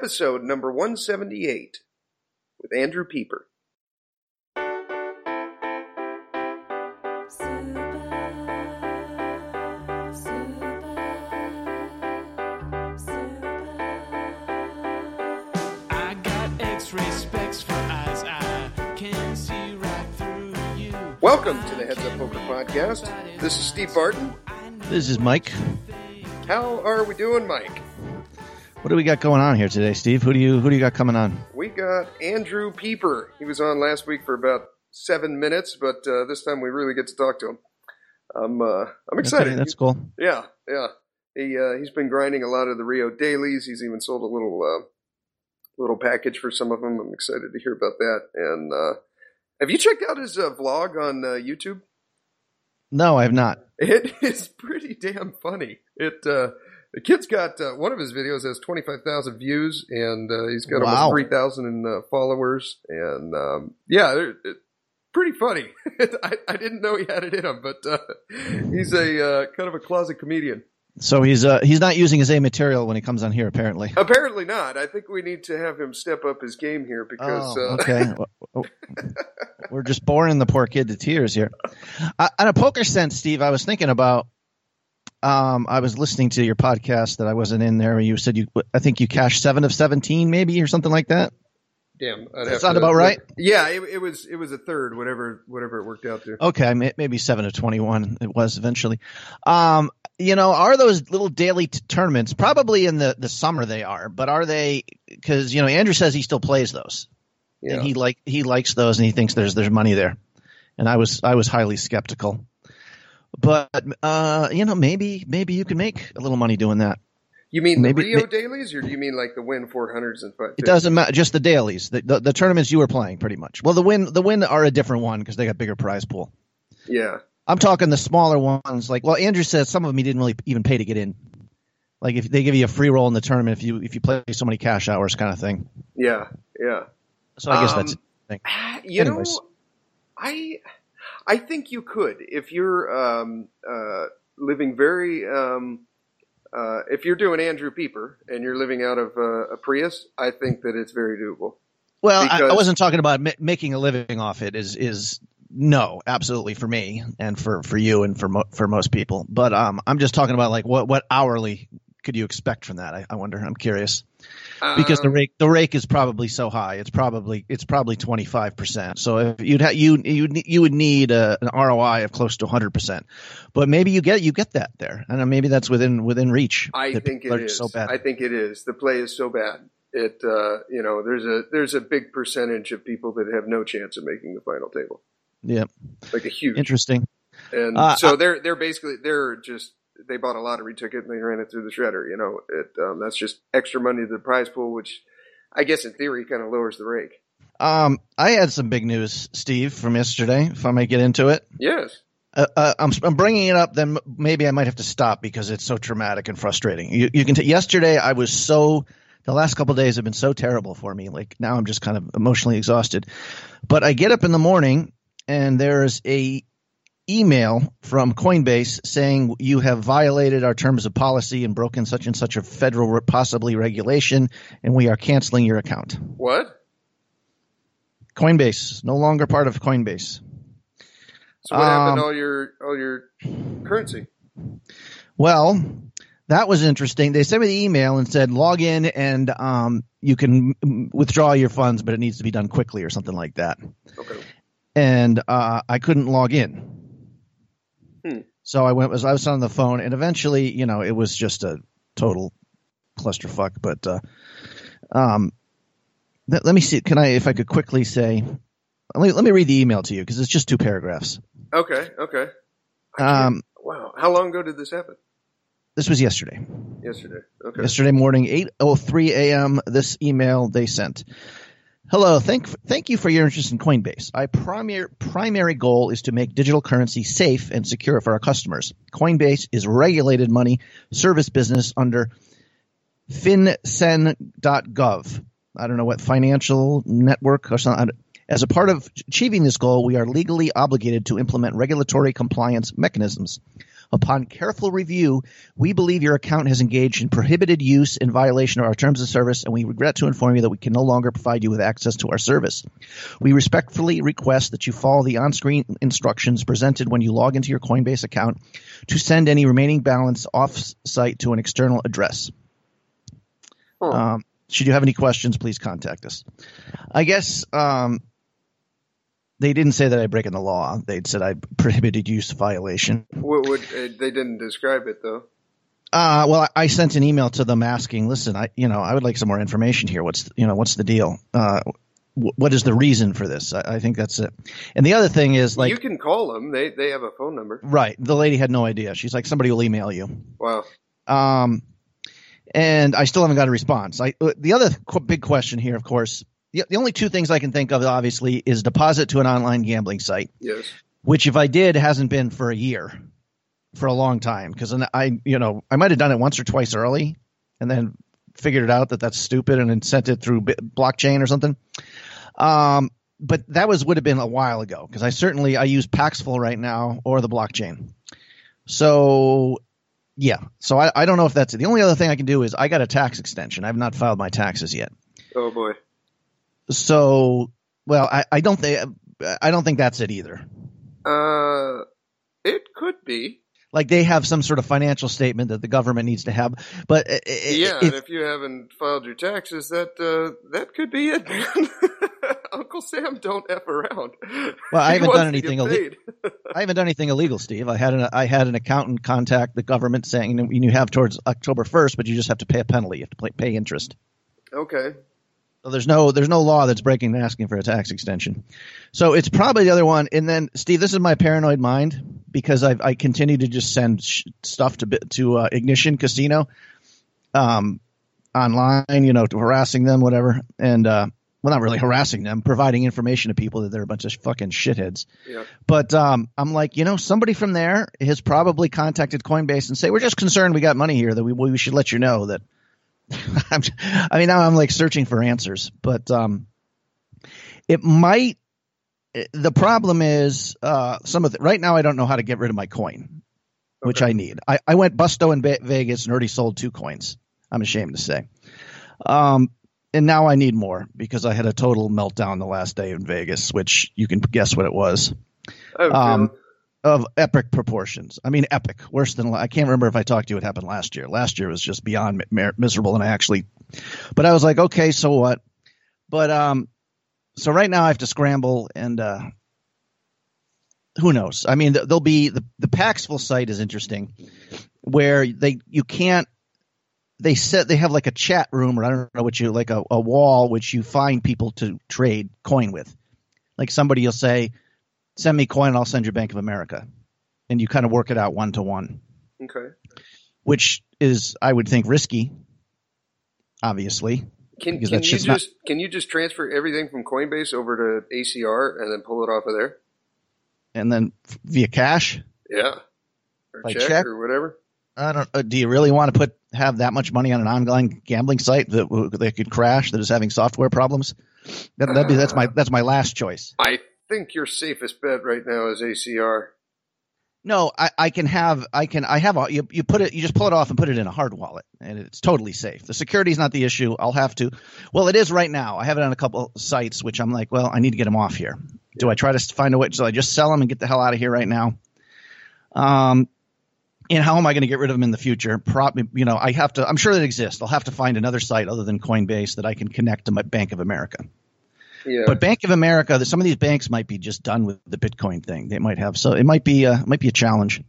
episode number 178 with Andrew Pieper. I got X-ray specs for eyes. I can see right through you. Welcome to the Heads Up Poker Podcast. This is Steve Barton. This is Mike. How are we doing, Mike? What do we got going on here today, Steve? Who do you who do you got coming on? We got Andrew Pieper. He was on last week for about seven minutes, but uh, this time we really get to talk to him. I'm uh, I'm excited. Okay, that's cool. Yeah, yeah. He uh, he's been grinding a lot of the Rio dailies. He's even sold a little uh, little package for some of them. I'm excited to hear about that. And uh, have you checked out his uh, vlog on uh, YouTube? No, I have not. It is pretty damn funny. It uh, the kid's got uh, one of his videos has twenty five thousand views, and uh, he's got Wow. almost three thousand uh, followers. And um, yeah, it, pretty funny. I, I didn't know he had it in him, but uh, he's a uh, kind of a closet comedian. So he's uh he's not using his A material when he comes on here, apparently. Apparently not. I think we need to have him step up his game here because Oh, uh, okay. We're just boring the poor kid to tears here. Uh, on a poker sense, Steve, I was thinking about. Um, I was listening to your podcast that I wasn't in there. You said you, I think you cashed seven of seventeen, maybe or something like that. damn, I'd That sound about right? Yeah, it, it was it was a third, whatever whatever it worked out to. Okay, maybe seven of twenty-one. It was eventually. Um, you know, are those little daily t- tournaments? Probably in the the summer they are, but are they? Because you know, Andrew says he still plays those, Yeah. and he like he likes those, and he thinks there's there's money there. And I was I was highly skeptical, but uh, you know, maybe maybe you can make a little money doing that. You mean Maybe- the Rio dailies, or do you mean like the Wynn 400s and five? It doesn't matter. Just the dailies, the, the the tournaments you were playing, pretty much. Well, the Wynn the Wynn are a different one because they got bigger prize pool. Yeah, I'm talking the smaller ones. Like, well, Andrew says some of them he didn't really even pay to get in. Like, if they give you a free roll in the tournament if you if you play so many cash hours, kind of thing. yeah, yeah. So I guess Um, that's thing. You Anyways. know, I I think you could if you're um, uh, living very. Um, uh, if you're doing Andrew Pieper and you're living out of uh, a Prius, I think that it's very doable. Well, I, I wasn't talking about ma- making a living off it. Is is no, absolutely for me and for for you and for mo- for most people. But um, I'm just talking about like what what hourly could you expect from that? I, I wonder. I'm curious because the Um, rake the rake is probably so high. It's probably it's probably 25 percent. So if you'd ha- you you you would need a, an ROI of close to 100 percent. But maybe you get you get that there, and maybe that's within within reach. I think it is. so bad. I think it is. The play is so bad. It uh, you know there's a there's a big percentage of people that have no chance of making the final table, yeah, like a huge. interesting. And Uh, so they're they're basically they're just they bought a lottery ticket and they ran it through the shredder. You know, it um, that's just extra money to the prize pool, which I guess in theory kind of lowers the rake. Um, I had some big news, Steve, from yesterday. If I may get into it, Yes. uh, uh, I'm, I'm bringing it up. Then maybe I might have to stop because it's so traumatic and frustrating. You, you can. T- yesterday, I was so. The last couple of days have been so terrible for me. Like now, I'm just kind of emotionally exhausted. But I get up in the morning and there's a email from Coinbase saying you have violated our terms of policy and broken such and such a federal possibly regulation, and we are canceling your account. What? Coinbase no longer part of Coinbase. So what happened Um, to all your all your currency? Well, that was interesting. They sent me the email and said log in and um, you can withdraw your funds, but it needs to be done quickly or something like that. Okay. And uh, I couldn't log in. Hmm. So I went. I was on the phone, and eventually, you know, it was just a total clusterfuck. But uh, um, let, let me see. Can I, if I could quickly say, let me let me read the email to you because it's just two paragraphs. Okay. Okay. Um, Wow. How long ago did this happen? this was yesterday. Yesterday. Okay. yesterday morning 8:03 a.m. this email they sent Hello, thank thank you for your interest in Coinbase. Our primary primary goal is to make digital currency safe and secure for our customers. Coinbase is regulated money service business under fincen.gov. I don't know what financial network or something. As a part of achieving this goal, we are legally obligated to implement regulatory compliance mechanisms. Upon careful review, we believe your account has engaged in prohibited use in violation of our terms of service, and we regret to inform you that we can no longer provide you with access to our service. We respectfully request that you follow the on-screen instructions presented when you log into your Coinbase account to send any remaining balance off-site to an external address. Um, should you have any questions, please contact us. I guess um, they didn't say that I breaking the law. They said I prohibited use violation. What would uh, they didn't describe it though? Uh, well, I I sent an email to them asking, listen, I, you know, I would like some more information here. What's, you know, what's the deal? Uh, wh- what is the reason for this? I, I think that's it. And the other thing is like, you can call them. They they have a phone number. right. The lady had no idea. She's like, somebody will email you. Wow. Um, and I still haven't got a response. I, uh, the other qu- big question here, of course, the, the only two things I can think of, obviously, is deposit to an online gambling site, Yes. which if I did hasn't been for a year, for a long time. Cause I, you know, I might have done it once or twice early and then figured it out that that's stupid and then sent it through blockchain or something. Um, but that was, would have been a while ago. Cause I certainly, I use Paxful right now or the blockchain. So yeah. So I, I don't know if that's it. The only other thing I can do is I got a tax extension. I've not filed my taxes yet. Oh boy. So, well, I, I don't think I don't think that's it either. Uh, it could be. Like they have some sort of financial statement that the government needs to have, but i- i- Yeah, if- and if you haven't filed your taxes, that uh, that could be it, man. Uncle Sam don't f around. Well, I haven't done anything ille- paid. I haven't done anything illegal, Steve. I had an I had an accountant contact the government saying you, know, you have towards October first, but you just have to pay a penalty. You have to pay, pay interest. Okay. So there's no there's no law that's breaking and asking for a tax extension. So it's probably the other one. And then Steve, this is my paranoid mind because I I continue to just send sh- stuff to to uh, Ignition Casino, um, online, you know, to harassing them, whatever, and uh, well, not really harassing them, providing information to people that they're a bunch of fucking shitheads. Yeah. But um, I'm like, you know, somebody from there has probably contacted Coinbase and say, we're just concerned we got money here that we we should let you know that. I'm, I mean, now I'm like searching for answers, but um, it might. The problem is uh, some of the, right now I don't know how to get rid of my coin, which I need. I, I went busto in Ve- Vegas and already sold two coins. I'm ashamed to say. Um, and now I need more because I had a total meltdown the last day in Vegas, which you can guess what it was a Um. Of epic proportions. I mean, epic. Worse than I can't remember if I talked to you. What happened last year? Last year was just beyond mi- mi- miserable, and I actually. But I was like, okay, so what? But um, so right now I have to scramble, and uh, who knows? I mean, th- there'll be the the Paxful site is interesting, where they you can't. They said they have like a chat room or I don't know what you like a, a wall which you find people to trade coin with. Like somebody will say, send me coin and I'll send you Bank of America. And you kind of work it out one to one, Okay. which is, I would think, risky, obviously. Can, can you just not- can you just transfer everything from Coinbase over to ACR and then pull it off of there? And then via cash, Yeah. Or check, check? or whatever. I don't. Uh, do you really want to put have that much money on an online gambling site that that could crash that is having software problems? That, that'd be that's my that's my last choice. I think your safest bet right now is ACR. No, I, I can have I can I have a, you you put it you just pull it off and put it in a hard wallet and it's totally safe. The security is not the issue. I'll have to. Well, it is right now. I have it on a couple sites which I'm like, well, I need to get them off here. Do I try to find a way? So I just sell them and get the hell out of here right now. Um, and how am I going to get rid of them in the future? Probably, you know, I have to. I'm sure that exists. I'll have to find another site other than Coinbase that I can connect to my Bank of America. Yeah. But Bank of America, some of these banks might be just done with the Bitcoin thing. They might have so it might be uh, it might be a challenge.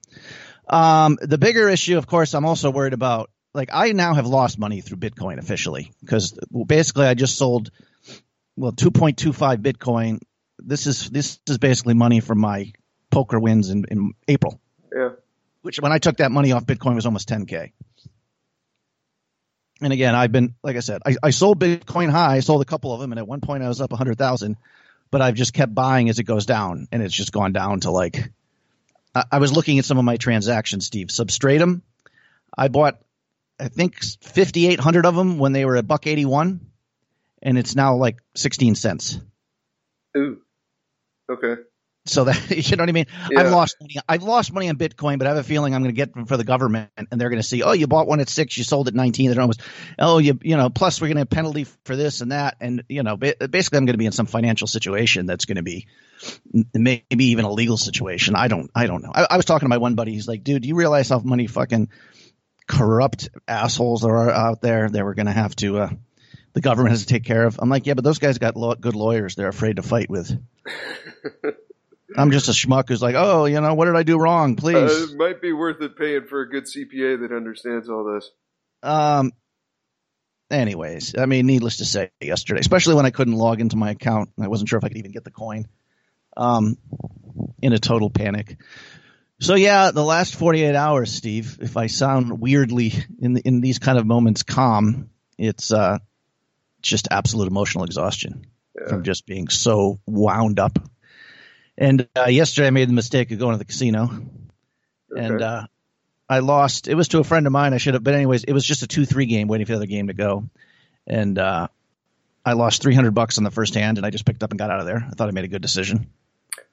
Um, the bigger issue, of course, I'm also worried about. Like I now have lost money through Bitcoin officially because basically I just sold well 2.25 Bitcoin. This is this is basically money from my poker wins in, in April, yeah. which when I took that money off Bitcoin was almost 10k. And again, I've been like I said, I, I sold Bitcoin high, I sold a couple of them, and at one point I was up a 100,000, but I've just kept buying as it goes down, and it's just gone down to like. I, I was looking at some of my transactions, Steve. Substratum, I bought, I think 5,800 of them when they were a buck 81, and it's now like 16 cents. Ooh. Okay. So that you know what I mean. Yeah. I've lost money. I've lost money on Bitcoin, but I have a feeling I'm going to get them for the government, and they're going to see, oh, you bought one at six, you sold at nineteen. They're almost, oh, you you know, plus we're going to have penalty for this and that, and you know, basically I'm going to be in some financial situation that's going to be maybe even a legal situation. I don't I don't know. I, I was talking to my one buddy. He's like, dude, do you realize how many fucking corrupt assholes there are out there that we're going to have to. uh the government has to take care of. I'm like, yeah, but those guys got law- good lawyers. They're afraid to fight with. I'm just a schmuck who's like, oh, you know, what did I do wrong? Uh, Please. it might be worth it paying for a good CPA that understands all this. Um. Anyways, I mean, needless to say, yesterday, especially when I couldn't log into my account, I wasn't sure if I could even get the coin. Um, in a total panic. So yeah, the last 48 hours, Steve. If I sound weirdly in the, in these kind of moments calm, it's uh, just absolute emotional exhaustion Yeah. from just being so wound up. And uh, yesterday, I made the mistake of going to the casino, and uh, I lost. It was to a friend of mine. I should have, but anyways, it was just a two-three game, waiting for the other game to go, and uh, I lost three hundred bucks on the first hand, and I just picked up and got out of there. I thought I made a good decision.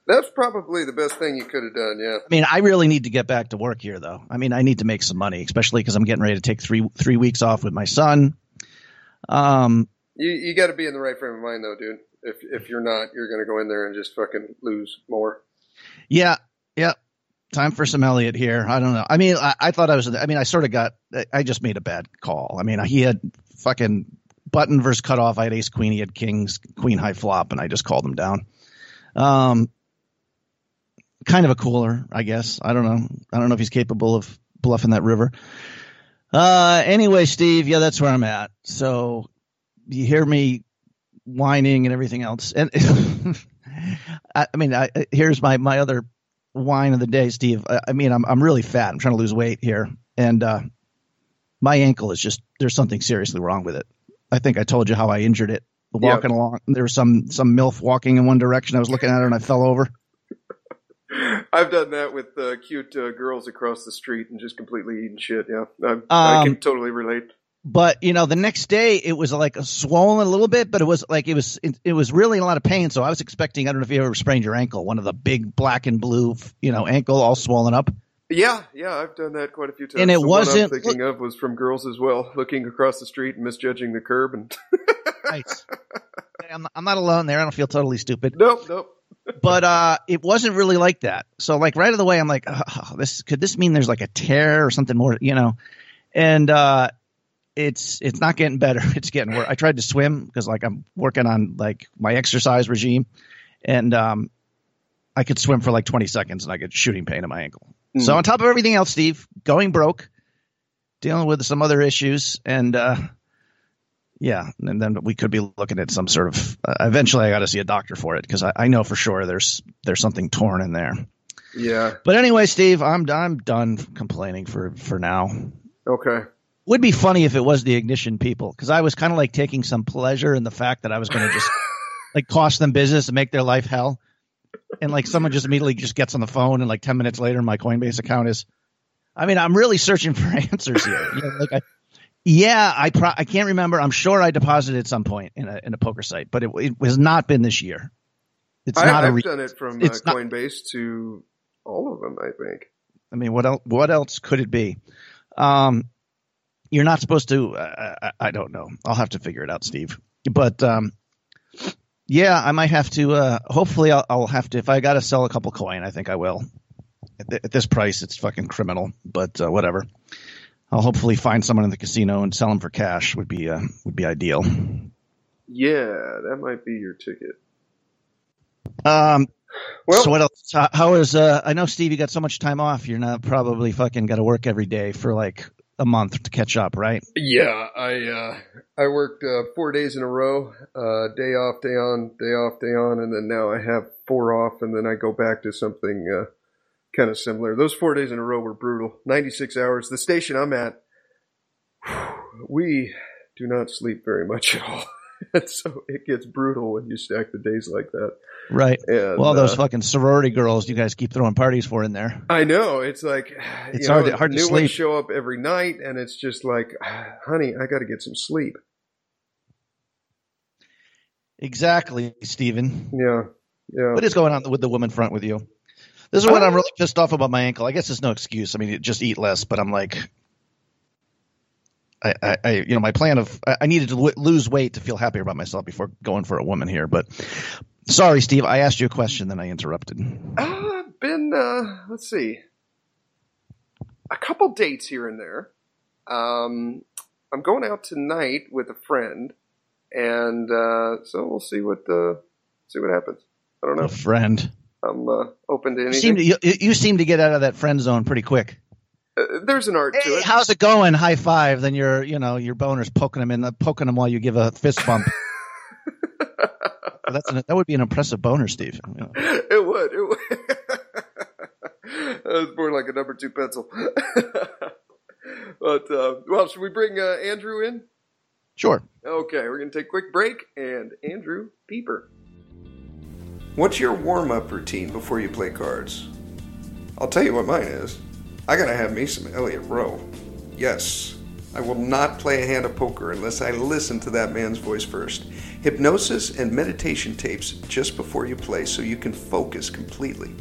That's probably the best thing you could have done. Yeah. I mean, I really need to get back to work here, though. I mean, I need to make some money, especially because I'm getting ready to take three three weeks off with my son. Um, You you got to be in the right frame of mind though, dude. If if you're not, you're going to go in there and just fucking lose more. Yeah, yeah. Time for some Elliot here. I don't know. I mean, I, I thought I was. I mean, I sort of got. I just made a bad call. I mean, he had fucking button versus cutoff. I had ace queen. He had kings queen high flop, and I just called him down. Um, kind of a cooler, I guess. I don't know. I don't know if he's capable of bluffing that river. Uh, anyway, Steve. Yeah, that's where I'm at. So you hear me whining and everything else, and I, I mean, I, here's my my other whine of the day, Steve. I, I mean, I'm I'm really fat. I'm trying to lose weight here, and uh, my ankle is just there's something seriously wrong with it. I think I told you how I injured it walking along. There was some some milf walking in one direction. I was looking at her and I fell over. I've done that with uh, cute uh, girls across the street and just completely eating shit. Yeah, I, I can Um, totally relate. But you know, the next day it was like a swollen a little bit, but it was like it was it, it was really a lot of pain. So I was expecting I don't know if you ever sprained your ankle, one of the big black and blue, you know, ankle all swollen up. Yeah, yeah, I've done that quite a few times. And it the wasn't- one I'm thinking of was from girls as well, looking across the street and misjudging the curb. And Nice. I'm, I'm not alone there. I don't feel totally stupid. nope, nope. but uh, it wasn't really like that. So like right away, I'm like, oh, this could this mean there's like a tear or something more, you know? And uh, it's it's not getting better. It's getting worse. I tried to swim because like I'm working on like my exercise regime, and um, I could swim for like 20 seconds and I get shooting pain in my ankle. So on top of everything else, Steve, going broke, dealing with some other issues, and uh, yeah, and then we could be looking at some sort of. Uh, eventually, I got to see a doctor for it because I, I know for sure there's there's something torn in there. Yeah. But anyway, Steve, I'm I'm done complaining for for now. Okay. Would be funny if it was the ignition people because I was kind of like taking some pleasure in the fact that I was going to just like cost them business and make their life hell, and like someone just immediately just gets on the phone and like ten minutes later my Coinbase account is. I mean, I'm really searching for answers here. You know, like I, yeah, I pro- I can't remember. I'm sure I deposited at some point in a in a poker site, but it, it has not been this year. It's I, not a I've re- done it from uh, it's not- Coinbase to all of them. I think. I mean, what else? What else could it be? Um, you're not supposed to. Uh, I, I don't know. I'll have to figure it out, Steve. But um, yeah, I might have to. Uh, hopefully, I'll, I'll have to. If I got to sell a couple coin, I think I will. At, th- at this price, it's fucking criminal. But uh, whatever. I'll hopefully find someone in the casino and sell them for cash. Would be uh, would be ideal. Yeah, that might be your ticket. Um, Well, so what else? How, how is? Uh, I know Steve, you got so much time off. You're not probably fucking got to work every day for like a month to catch up, right? Yeah, I uh, I worked uh, four days in a row, uh, day off, day on, day off, day on, and then now I have four off, and then I go back to something uh, kind of similar. Those four days in a row were brutal. Ninety six hours. The station I'm at, we do not sleep very much at all, and so it gets brutal when you stack the days like that. Right. And, Well, those uh, fucking sorority girls you guys keep throwing parties for in there. I know it's like It's you hard know, to- hard to new sleep. ones show up every night, and it's just like, honey, I got to get some sleep. Exactly, Stephen. Yeah. Yeah. What is going on with the woman front with you? This is when I'm really pissed off about my ankle. I guess there's no excuse. I mean, just eat less, but I'm like, I, I, you know, my plan of I needed to w- lose weight to feel happier about myself before going for a woman here. But sorry, Steve, I asked you a question, then I interrupted. Uh, been uh, let's see, a couple dates here and there. Um, I'm going out tonight with a friend, and uh, so we'll see what the see what happens. I don't know. A friend, I'm uh, open to you anything. seem to you, you seem to get out of that friend zone pretty quick. Uh, there's an art to it. how's it going? High five. Then your you know your boner's poking him in the poking him while you give a fist bump. Well, that's an, that would be an impressive boner, Steve. You know. it would. It would. that was more like a number two pencil. but uh, well, should we bring uh, Andrew in? Sure. Okay, we're going to take a quick break and Andrew Pieper. What's your warm up routine before you play cards? I'll tell you what mine is. I gotta have me some Elliot Roe. Yes, I will not play a hand of poker unless I listen to that man's voice first. Hypnosis and meditation tapes just before you play so you can focus completely.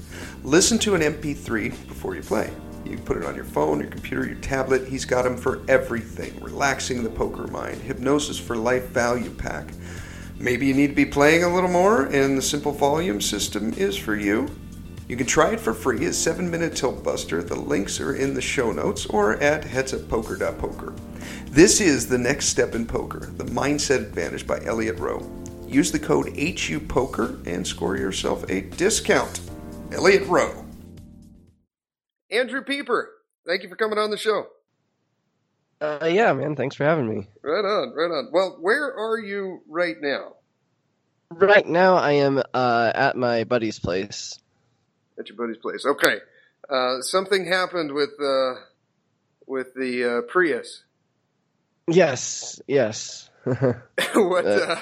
Listen to an MP3 before you play. You can put it on your phone, your computer, your tablet. He's got them for everything. Relaxing the poker mind, hypnosis for life value pack. Maybe you need to be playing a little more and the simple volume system is for you. You can try it for free as 7 Minute Tilt Buster. The links are in the show notes or at headsuppoker.poker. This is the next step in poker, the Mindset Advantage by Elliot Roe. Use the code HUPOKER and score yourself a discount. Elliot Roe. Andrew Pieper, thank you for coming on the show. Uh, yeah, man. Thanks for having me. Right on, right on. Well, where are you right now? Right now, I am uh, at my buddy's place. At your buddy's place. Okay. Uh, something happened with uh, with the uh, Prius. Yes, yes. what? Uh,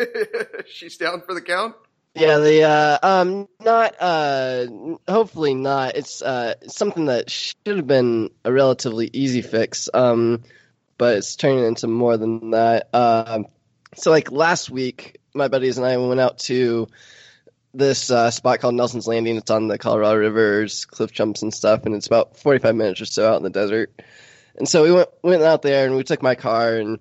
she's down for the count. yeah, the uh, um, not uh, hopefully not. It's uh, something that should have been a relatively easy fix. Um, but it's turning into more than that. Um, so like last week, my buddies and I went out to this uh, spot called Nelson's Landing. It's on the Colorado Rivers, cliff jumps and stuff, and it's about 45 minutes or so out in the desert. And so we went went out there and we took my car and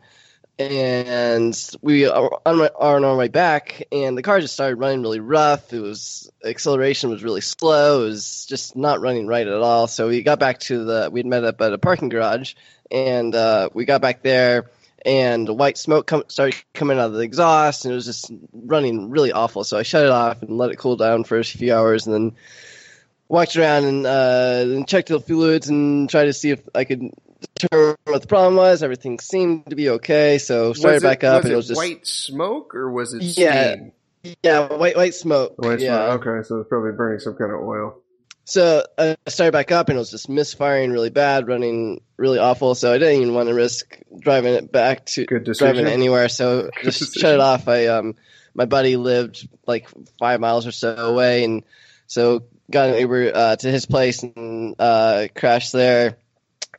and we are on, are on our way back and the car just started running really rough. It was acceleration was really slow. It was just not running right at all. So we got back to the we'd met up at a parking garage and uh, we got back there and white smoke come, started coming out of the exhaust and it was just running really awful. So I shut it off and let it cool down for a few hours and then walked around and, uh, and checked the fluids and tried to see if I could determine what the problem was. Everything seemed to be okay. So started it- back up Was and it, it was just white smoke or was it Yeah. yeah, white white smoke. White yeah. smoke. Okay, so it's probably burning some kind of oil. So uh, I started back up and it was just misfiring really bad, running really awful. So I didn't even want to risk driving it back to driving it anywhere. So just decision. shut it off. I um my buddy lived like five miles or so away, and so got an Uber uh, to his place and uh, crashed there.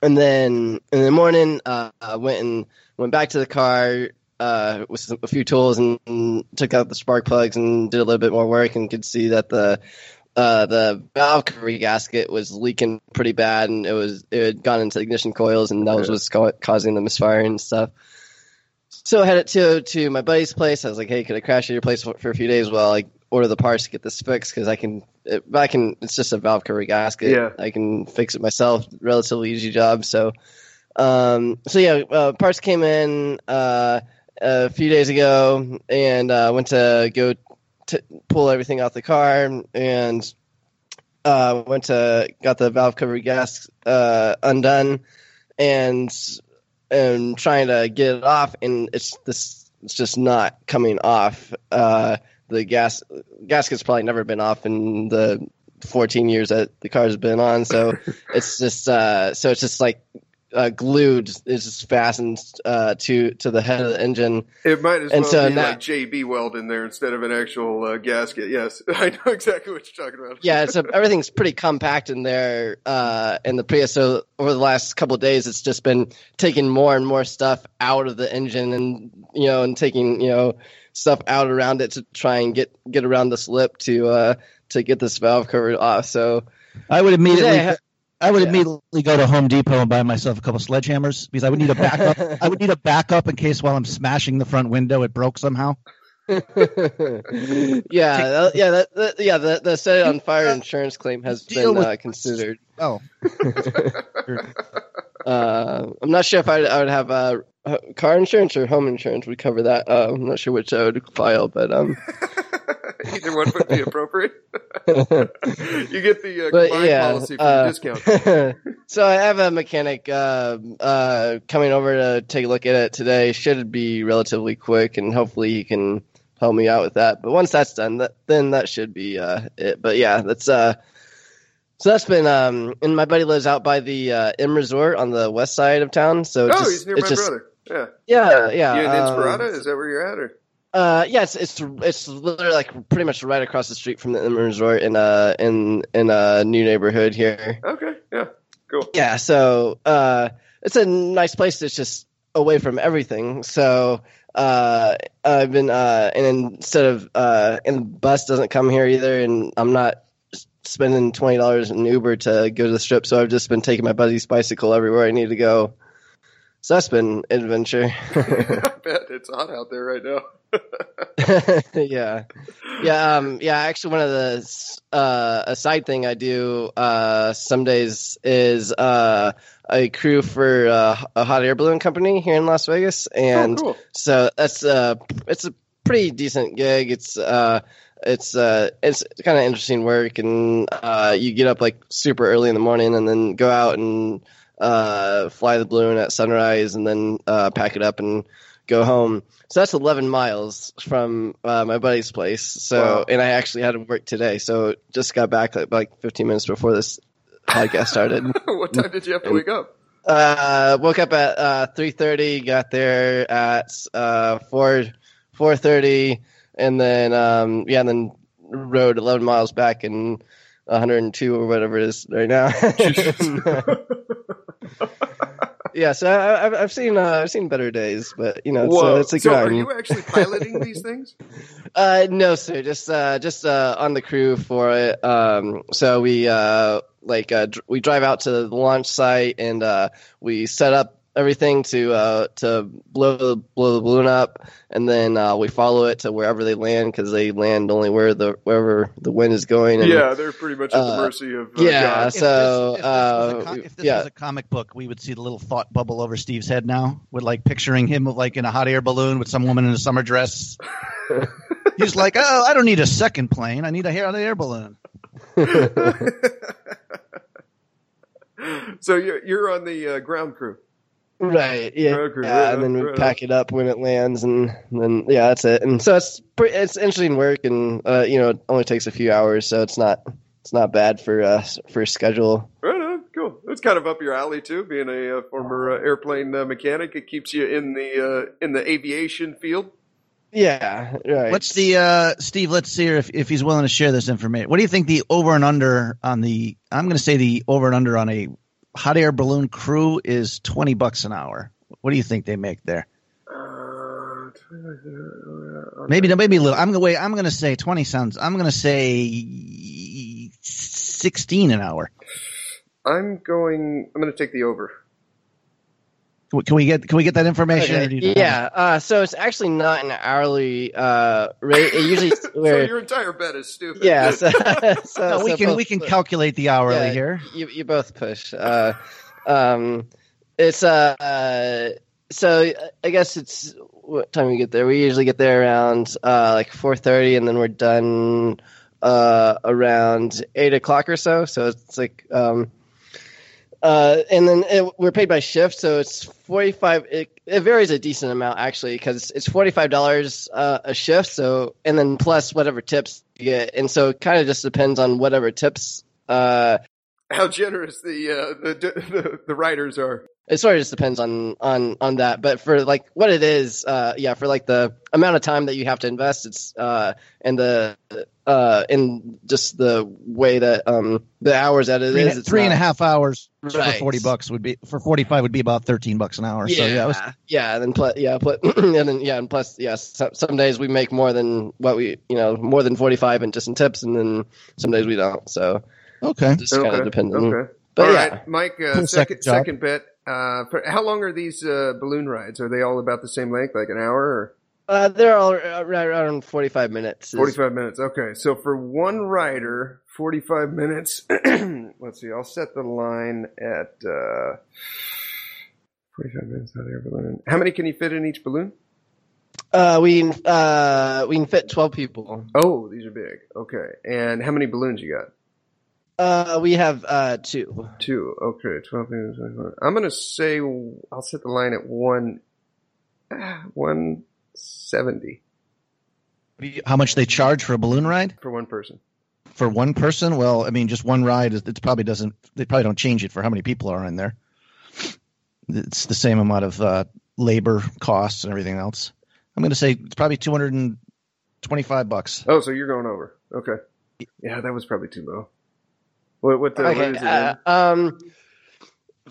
And then in the morning, uh, I went and went back to the car uh, with some, a few tools and, and took out the spark plugs and did a little bit more work and could see that the uh, the valve cover gasket was leaking pretty bad and it was it had gone into ignition coils and that was what's ca- causing the misfiring and stuff. So I headed to to my buddy's place. I was like, "Hey, could I crash at your place for, for a few days while I order the parts to get this fixed? Because I can, it, I can. It's just a valve cover gasket. Yeah. I can fix it myself. Relatively easy job. So, um, so yeah, uh, parts came in uh, a few days ago, and uh, went to go to pull everything out the car, and uh, went to got the valve cover gas uh, undone, and and trying to get it off, and it's this it's just not coming off. Uh, the gas gasket's probably never been off in the 14 years that the car's been on, so it's just uh, so it's just like uh, glued, is just fastened uh, to to the head of the engine. It might as And well so be now- like JB weld in there instead of an actual uh, gasket. Yes, I know exactly what you're talking about. Yeah, so everything's pretty compact in there uh, in the Prius. So over the last couple of days, it's just been taking more and more stuff out of the engine, and you know, and taking you know stuff out around it to try and get get around the slip to uh, to get this valve cover off. So I would immediately. I would Yeah. immediately go to Home Depot and buy myself a couple sledgehammers because I would need a backup. I would need a backup in case while I'm smashing the front window it broke somehow. yeah, that- yeah, that, that- yeah. The, the set on fire insurance claim has Deal been with- uh, considered. Oh, Uh, I'm not sure if I, I would have uh, h- car insurance or home insurance would cover that. Uh, I'm not sure which I would file, but um, Either one would be appropriate. you get the uh, But, yeah, policy for uh, the discount. so I have a mechanic uh, uh, coming over to take a look at it today. Should be relatively quick, and hopefully he can help me out with that. But once that's done, that, then that should be uh, it. But yeah, that's uh, so that's been um, and my buddy lives out by the uh, M Resort on the west side of town. So it's oh, just, he's near it's my just, brother. Yeah, Yeah, yeah. you in um, Inspirada? Is that where you're at? Or Uh, yeah, it's it's it's literally like pretty much right across the street from the M Resort in a in in a new neighborhood here. okay, yeah, cool. Yeah, so uh, it's a nice place It's just away from everything. So uh, I've been uh, and instead of uh, and the bus doesn't come here either, and I'm not spending twenty dollars in Uber to go to the strip. So I've just been taking my buddy's bicycle everywhere I need to go. So that's been an adventure. I bet it's hot out there right now. yeah, yeah, um, yeah. Actually, one of the uh, a side thing I do uh, some days is uh, I crew for uh, a hot air balloon company here in Las Vegas, and oh, cool. so that's uh, it's a pretty decent gig. It's uh, it's uh, it's kind of interesting work, and uh, you get up like super early in the morning, and then go out and uh, fly the balloon at sunrise, and then uh, pack it up and go home. So that's 11 miles from uh, my buddy's place. So, Wow. and I actually had to work today. So just got back like, like 15 minutes before this podcast started. what time did you have to wake up? uh, woke up at uh, 3:30. Got there at uh, 4 4:30, and then um, yeah, and then rode 11 miles back and 102 or whatever it is right now. yeah, so I, I've, I've seen uh, I've seen better days, but you know, it's, Whoa. uh, it's a so, are you actually piloting these things? Uh, no, sir. Just uh, just uh, on the crew for it. Um, so we uh, like uh, dr- we drive out to the launch site and uh, we set up everything to uh, to blow the blow the balloon up, and then uh, we follow it to wherever they land because they land only where the wherever the wind is going. And, yeah, they're pretty much at the uh, mercy of uh, yeah, God. If this- So, if this, was a uh, if this yeah. was a comic book, we would see the little thought bubble over Steve's head now, with like picturing him like in a hot air balloon with some woman in a summer dress. He's like, oh, I don't need a second plane. I need a hot air balloon. so you're you're on the uh, ground crew. Right. Yeah. Okay, yeah, right and then we right pack it up when it lands, and then yeah, that's it. And so it's pretty, it's interesting work, and uh, you know, it only takes a few hours, so it's not it's not bad for uh for schedule. Right on, cool. It's kind of up your alley too, being a uh, former uh, airplane uh, mechanic. It keeps you in the uh, in the aviation field. Yeah. Right. What's the uh, Steve? Let's see if if he's willing to share this information. What do you think the over and under on the? I'm going to say the over and under on a hot air balloon crew is twenty bucks an hour. What do you think they make there? Uh, Maybe maybe a little. I'm gonna wait. I'm gonna say twenty sounds. I'm gonna say sixteen an hour. I'm going. I'm going to take the over. Can we- get can we get that information? or do you- yeah. Uh, so it's actually not an hourly uh rate. It usually So your entire bet is stupid. yeah. So, so, No, we so can we can calculate the hourly Yeah, here. You you both push. Uh, um, it's uh, uh, so I guess it's what time we get there. We usually get there around uh like four thirty, and then we're done uh around eight o'clock or so. So it's like um. Uh, and then it, we're paid by shift, so it's forty five. It, it varies a decent amount actually, because it's forty five dollars uh, a shift. So and then plus whatever tips you get, and so it kind of just depends on whatever tips uh, how generous the uh, the, the the writers are. it sort of just depends on on on that but for like what it is uh yeah for like the amount of time that you have to invest it's uh and the uh in just the way that um the hours that it Three, is, and- it's three and a half hours Right. for forty bucks would be for forty five would be about thirteen bucks an hour. yeah So yeah, it was, yeah and then plus yeah plus, and then yeah and plus yeah some, some days we make more than what we you know more than 45 and just in tips and then some days we don't so okay. it just kind of depends on Okay. but All yeah right, Mike. Uh, Cool second second job. second bet. Uh, for, how long are these uh, balloon rides? Are they all about the same length, like an hour or uh, they're all right around 45 minutes forty-five minutes? Okay, so for one rider, forty-five minutes. let's see. I'll set the line at uh, forty-five minutes. Hot air balloon. How many can you fit in each balloon? uh we uh we can fit 12 people Oh, these are big. Okay, and how many balloons you got? Uh, we have uh two. Two. Okay, twelve minutes. I'm gonna say I'll set the line at one, one seventy How much they charge for a balloon ride for one person. for one person? Well, I mean, just one ride. It probably doesn't. They probably don't change it for how many people are in there. It's the same amount of uh, labor costs and everything else. I'm going to say it's probably two hundred and twenty-five bucks. Oh, so you're going over. Okay. Yeah, that was probably too low. What? What? The, what Okay. is it? Uh, um.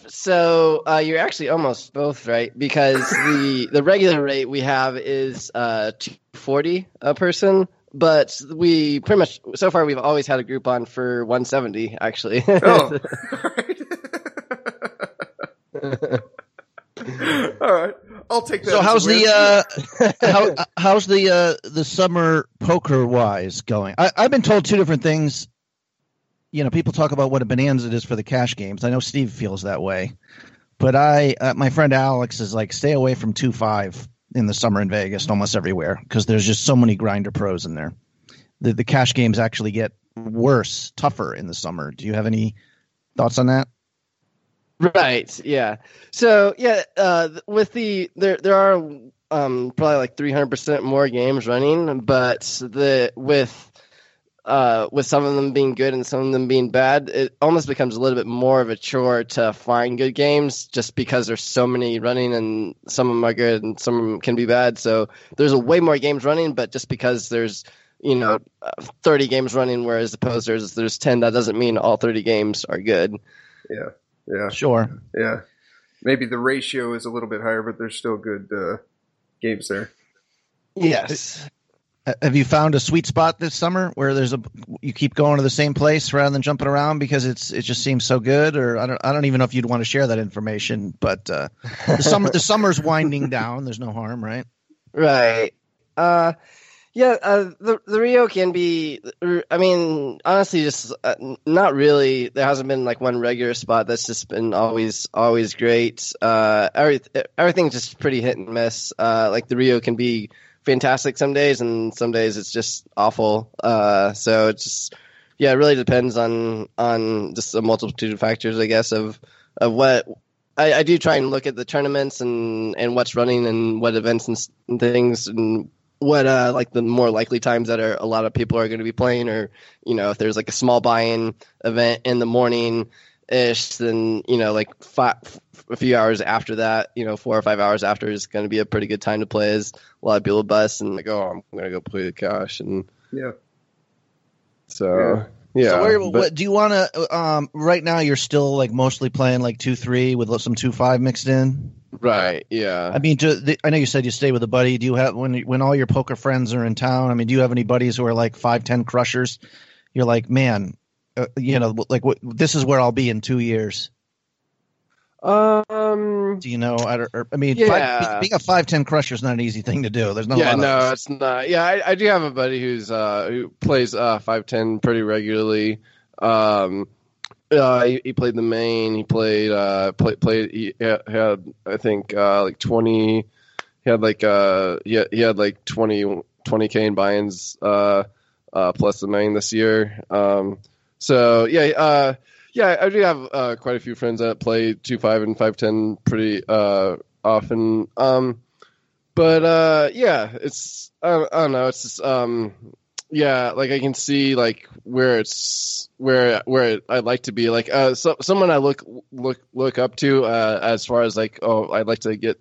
So uh, you're actually almost both right because the the regular rate we have is uh 240 a person, but we pretty much so far we've always had a group on for 170 actually. oh. All right. I'll take that. So how's the uh, how, how's the uh, the summer poker wise going? I, I've been told two different things. You know, people talk about what a bonanza it is for the cash games. I know Steve feels that way, but I, uh, my friend Alex is like, stay away from two five in the summer in Vegas, almost everywhere, because there's just so many grinder pros in there. The the cash games actually get worse, tougher in the summer. Do you have any thoughts on that? Right. Yeah. So yeah, uh, with the there there are um, probably like three hundred percent more games running, but the with uh, with some of them being good and some of them being bad, it almost becomes a little bit more of a chore to find good games, just because there's so many running and some of them are good and some of them can be bad. So there's a way more games running, but just because there's you know uh, 30 games running, whereas opposed there's there's 10, that doesn't mean all 30 games are good. Yeah. Yeah. Sure. Yeah. Maybe the ratio is a little bit higher, but there's still good uh, games there. Yes. Uh, Have you found a sweet spot this summer where there's a you keep going to the same place rather than jumping around because it's it just seems so good? Or I don't I don't even know if you'd want to share that information. But uh, the summer the summer's winding down. There's no harm, right? Right. Uh, yeah. Uh, the the Rio can be. I mean, honestly, just uh, not really. There hasn't been like one regular spot that's just been always always great. Uh, every, everything's just pretty hit and miss. Uh, like the Rio can be fantastic some days, and some days it's just awful. Uh, so it's just yeah, it really depends on on just a multitude of factors, I guess, of of what I, I do try and look at the tournaments and, and what's running and what events and, and things and what uh like the more likely times that are a lot of people are going to be playing or you know if there's like a small buy-in event in the morning ish then you know like five, a few hours after that you know four or five hours after is going to be a pretty good time to play as a lot of people bust and like oh I'm going to go play the cash and Yeah. so yeah, so where, but- what do you want to? Um, right now you're still like mostly playing like two three with some two five mixed in. right yeah I mean, do, the, I know you said you stay with a buddy. Do you have when when all your poker friends are in town? I mean, do you have any buddies who are like five ten crushers? You're like, man, uh, you know, like what, this is where I'll be in two years. um Do you know? I, don't- I mean, Yeah. five, being a five ten crusher is not an easy thing to do. There's not yeah, no, it's not. Yeah, I, I do have a buddy who's uh who plays uh five ten pretty regularly. Um, uh, he, he played the main. He played uh play, played. He had, had I think uh like twenty. He had like uh he had, he had like 20 k in buy-ins uh uh plus the main this year. Um, so yeah uh. Yeah, I do have uh, quite a few friends that play two five and five ten pretty uh, often. Um, but uh, yeah, it's I don't, I don't know. It's just, um, yeah, like I can see like where it's where where I'd like to be. Like uh, so, someone I look look look up to uh, as far as like oh I'd like to get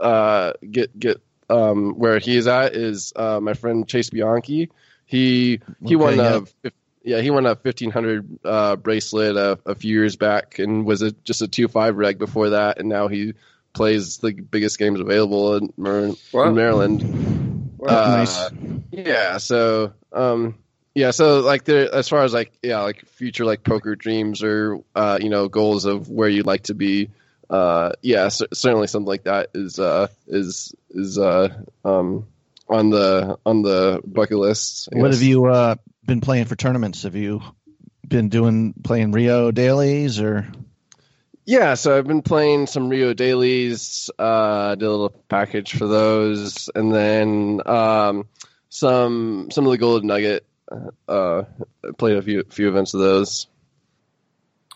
uh get get um where he's at is uh, my friend Chase Bianchi. He he Okay, won yeah. a yeah he won a fifteen hundred uh, bracelet a, a few years back and was a, just a two five reg before that, and now he plays the biggest games available in, Mar- Wow. in Maryland. Wow. Uh, nice. Yeah, so um yeah, so like there as far as like yeah, like future like poker dreams or uh you know goals of where you'd like to be uh yeah, cer- certainly something like that is uh is is uh um on the on the bucket list. What have you uh, been playing for tournaments? Have you been doing playing Rio dailies or? Yeah, so I've been playing some Rio dailies, uh, did a little package for those, and then um, some some of the Golden Nugget. Uh, I played a few few events of those.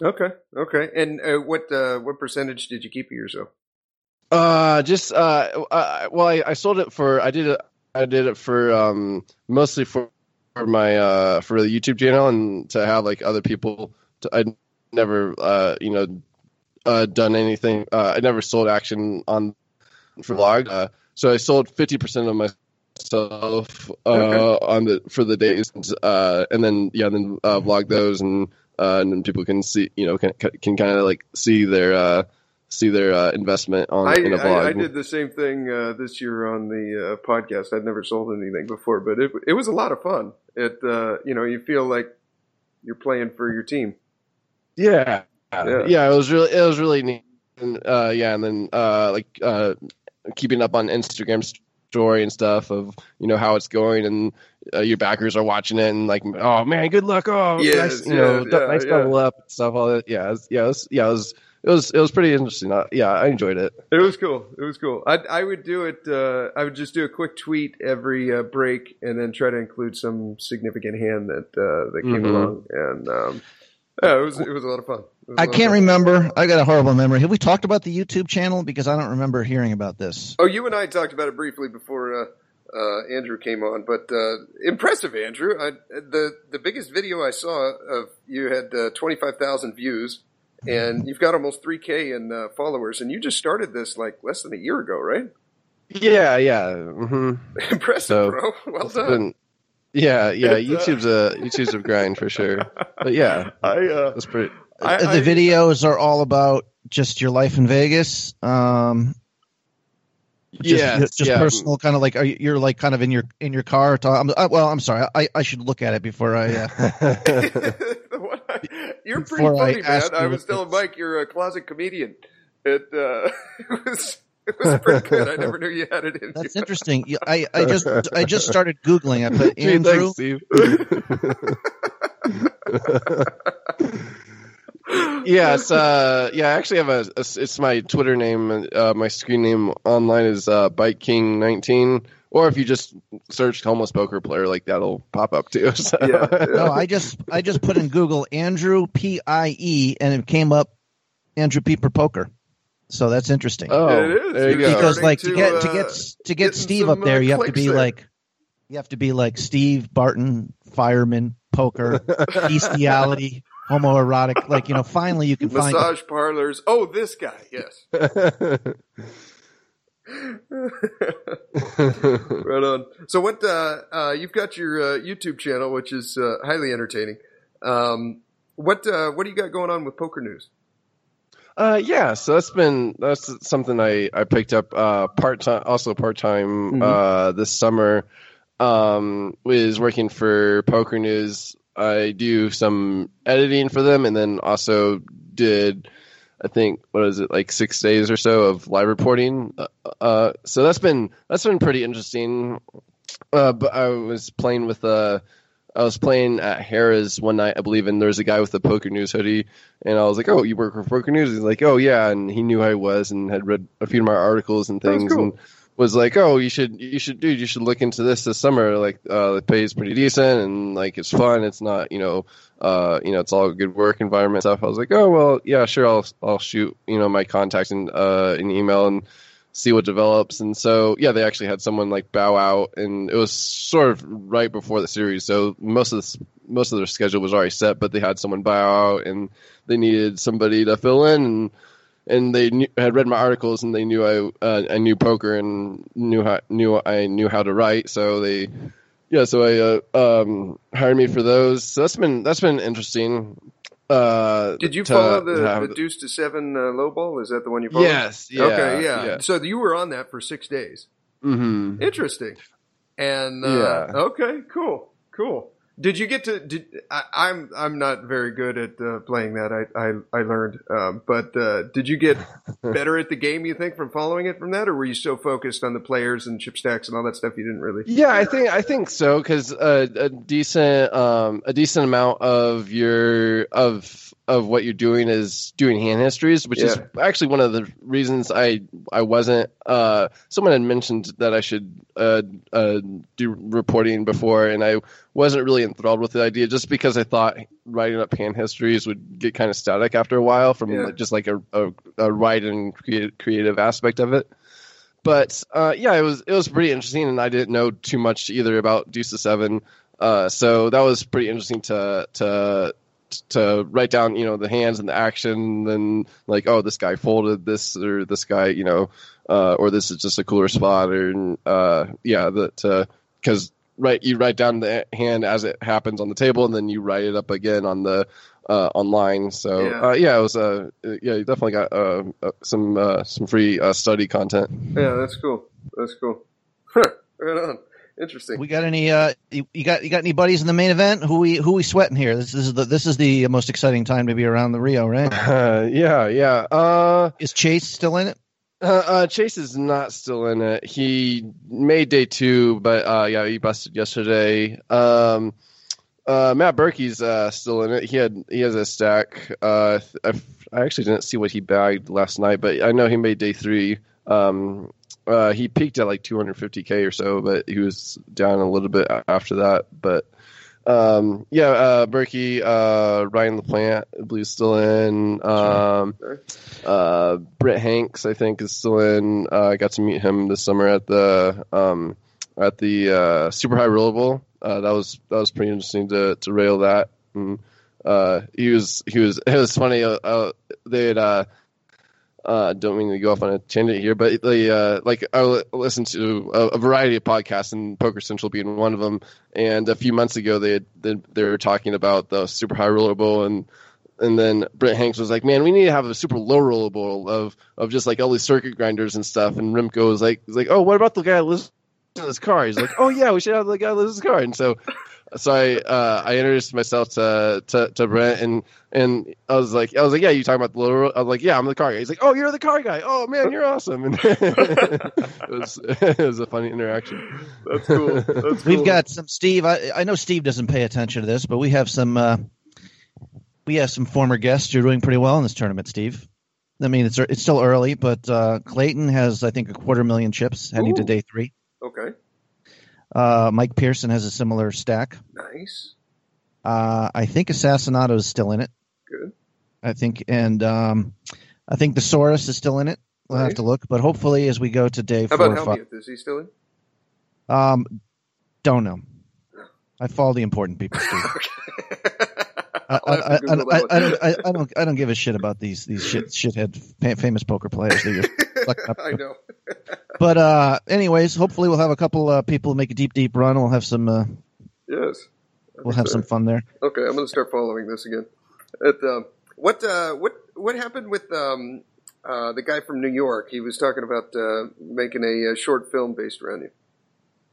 Okay, okay. And uh, what uh, what percentage did you keep of yourself? Uh, just uh, uh well, I, I sold it for I did it I did it for um mostly for, for my uh for the YouTube channel and to have like other people. To, I never uh you know uh done anything. Uh, I never sold action on for vlog. Uh, so I sold fifty percent of myself uh Okay. on the for the days uh and then yeah then uh vlog those and uh and then people can see you know can can kind of like see their uh see their uh, investment on I, in a vlog. I, I did the same thing uh, this year on the uh, podcast. I'd never sold anything before, but it it was a lot of fun. It uh, you know you feel like you're playing for your team. Yeah. Yeah. yeah, It was really it was really neat. And, uh, yeah, and then uh, like uh, keeping up on Instagram story and stuff of you know how it's going and uh, your backers are watching it and like oh man good luck oh Yes, nice, you know yeah, nice yeah, double up and stuff all that yeah it was, yeah it was, yeah it was it was it was pretty interesting uh, yeah I enjoyed it It was cool. It was cool. I I would do it. Uh, I would just do a quick tweet every uh, break, and then try to include some significant hand that uh, that came Mhm. along. And um, yeah, it was it was a lot of fun. It was a I lot of can't remember. I got a horrible memory. Have we talked about the YouTube channel? Because I don't remember hearing about this. Oh, you and I talked about it briefly before uh, uh, Andrew came on, but uh, impressive, Andrew. I, the the biggest video I saw of you had uh, twenty five thousand views, and you've got almost three k in uh, followers, and you just started this like less than a year ago, right? yeah yeah hmm impressive, So, bro. Well done. been- yeah yeah It's, uh, YouTube's a YouTube's a grind for sure but yeah I uh, that's pretty I, the videos are all about just your life in Vegas. Um, just, Yes, just yeah. personal, kind of like are you, you're like kind of in your in your car. Talk, I'm, uh, well, I'm sorry. I, I should look at it before I. Uh, I- you're pretty Before I funny, man. I was telling Mike you're a closet comedian. It uh, it was it was pretty good. I never knew you had it in that's you. interesting. I, I just I just started googling. I put Gee, Andrew. thanks, Steve. yes, uh, yeah. I actually have a, a- It's my Twitter name. Uh, my screen name online is uh, Bike King nineteen. Or if you just search homeless poker player, like that'll pop up too. So. Yeah, yeah. No, I just I just put in Google Andrew P I E and it came up Andrew Pieper Poker. So that's interesting. Oh, It is. there you You're go. because like to to, get to uh, get to get Steve some, up there, uh, you have to be there. like you have to be like Steve Barton, fireman, poker, bestiality, homoerotic. Like you know, finally you can find. Massage parlors. Oh, this guy. Yes. right on. So what? Uh, uh, you've got your uh, YouTube channel, which is uh, highly entertaining. Um, what uh, What do you got going on with PokerNews? Uh, yeah, so that's been that's something I I picked up uh part time, also part time Mhm. uh this summer. Um, was working for PokerNews. I do some editing for them, and then also did I think what is it like six days or so of live reporting. Uh, Uh, so that's been that's been pretty interesting. Uh, but I was playing with uh I was playing at Harrah's one night, I believe, and there was a guy with a PokerNews hoodie, and I was like, "Oh, you work for PokerNews?" He's like, "Oh, yeah," and he knew I was and had read a few of my articles and things, cool. and was like, "Oh, you should, you should, dude, you should look into this this summer. Like, uh, the pay is pretty decent, and like it's fun. It's not, you know, uh, you know, it's all good work environment stuff." I was like, "Oh, well, yeah, sure, I'll, I'll shoot, you know, my contact in uh, an email and." see what develops. And so, yeah, they actually had someone like bow out, and it was sort of right before the series. So most of this, most of their schedule was already set, but they had someone bow out, and they needed somebody to fill in. And and they knew, had read my articles, and they knew I uh, I knew poker and knew how knew I knew how to write. So they. Yeah, so I uh, um, hired me for those. So that's been that's been interesting. Uh, Did you to follow the, have- the Deuce to Seven uh, low ball? Is that the one you followed? Yes. Yeah, okay. Yeah. yeah. So you were on that for six days. hmm Interesting. And uh, Yeah. okay, cool, cool. Did you get to? Did I, I'm I'm not very good at uh, playing that. I I, I learned, um, but uh, did you get better at the game? You think from following it from that, or were you so focused on the players and chip stacks and all that stuff you didn't really? Yeah, I think I think so because uh, a decent um, a decent amount of your of of what you're doing is doing hand histories, which is actually one of the reasons I I wasn't. Uh, someone had mentioned that I should uh, uh, do reporting before, and I wasn't really enthralled with the idea just because I thought writing up hand histories would get kind of static after a while from Yeah. just like a, a, a writing creative, creative aspect of it but uh, yeah, it was it was pretty interesting, and I didn't know too much either about Deuce Seven, uh, so that was pretty interesting to to to write down, you know, the hands and the action, and like, oh, this guy folded this, or this guy, you know, uh, or this is just a cooler spot, or uh, yeah, that because right, you write down the hand as it happens on the table, and then you write it up again on the uh, online. So Yeah. uh, yeah, it was uh, yeah, you definitely got uh, uh, some uh, some free uh, study content. Yeah, that's cool. That's cool. Right on. Interesting. We got any? Uh, you, you got you got any buddies in the main event? Who we who we sweating here? This, is the this is the most exciting time to be around the Rio, right? Uh, yeah, yeah. Uh, Is Chase still in it? uh, uh, Chase is not still in it. He made day two, but uh, yeah, he busted yesterday. Um, uh, Matt Berkey's uh, still in it. He had he has a stack. Uh, I, I actually didn't see what he bagged last night, but I know he made day three. Um, uh, he peaked at like 250k or so, but he was down a little bit after that. But um, yeah, uh, Berkey, uh, Ryan LaPlante, I believe, is still in. Um, uh, Brent Hanks, I think, is still in. Uh, I got to meet him this summer at the um, at the uh, Super High Roller Bowl. Uh, that was that was pretty interesting to to rail that. And, uh, he was he was it was funny. They had uh, don't mean to go off on a tangent here, but they uh, like I li- listened to a, a variety of podcasts, and Poker Central being one of them. And a few months ago, they had, they, they were talking about the Super High Roller Bowl, and and then Brent Hanks was like, "Man, we need to have a super low roller bowl of of just like all these circuit grinders and stuff." And Remko was like, "Was like, oh, what about the guy that lives in his car?" He's like, "Oh yeah, we should have the guy that lives in his car." And so, so I uh, I introduced myself to, to to Brent, and and I was like, I was like, "Yeah, you talking about the little? I was like, "Yeah, I'm the car guy." He's like, "Oh, you're the car guy. Oh man, you're awesome." And it was it was a funny interaction. That's cool. That's cool. We've got some Steve. I, I know Steve doesn't pay attention to this, but we have some. Uh, we have some former guests. You're doing pretty well in this tournament, Steve. I mean, it's it's still early, but uh, Clayton has, I think, a quarter million chips heading to day three. Okay. Uh, Mike Pearson has a similar stack. Nice. Uh, I think Assassinato is still in it. Good. I think, and um, I think the Saurus is still in it. We'll have to look, but hopefully, as we go to day How four about or five, Helmuth? Is he still in? um, don't know. I follow the important people, Steve. I, I, I, don't, I, I don't, I don't give a shit about these these shit shithead famous poker players. They just fuck up. I know. But uh, anyways, hopefully we'll have a couple uh, people make a deep, deep run. We'll have some, uh, Yes. we'll have some fun there. Okay, I'm going to start following this again. At, um, what uh, what what happened with um, uh, the guy from New York? He was talking about uh, making a, uh short film based around you.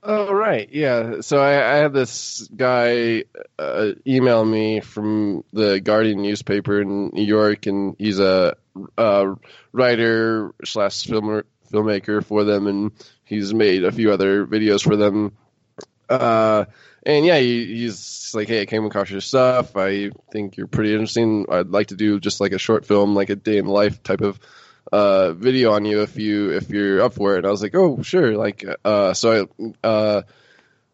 Oh right, yeah. So I, I had this guy uh, email me from the Guardian newspaper in New York, and he's a, uh writer slash filmmaker for them, and he's made a few other videos for them. Uh, and yeah, he, he's like, "Hey, I came across your stuff. I think you're pretty interesting. I'd like to do just like a short film, like a day in life type of uh, video on you if you if you're up for it." And I was like, "Oh, sure." Like, uh, so I uh,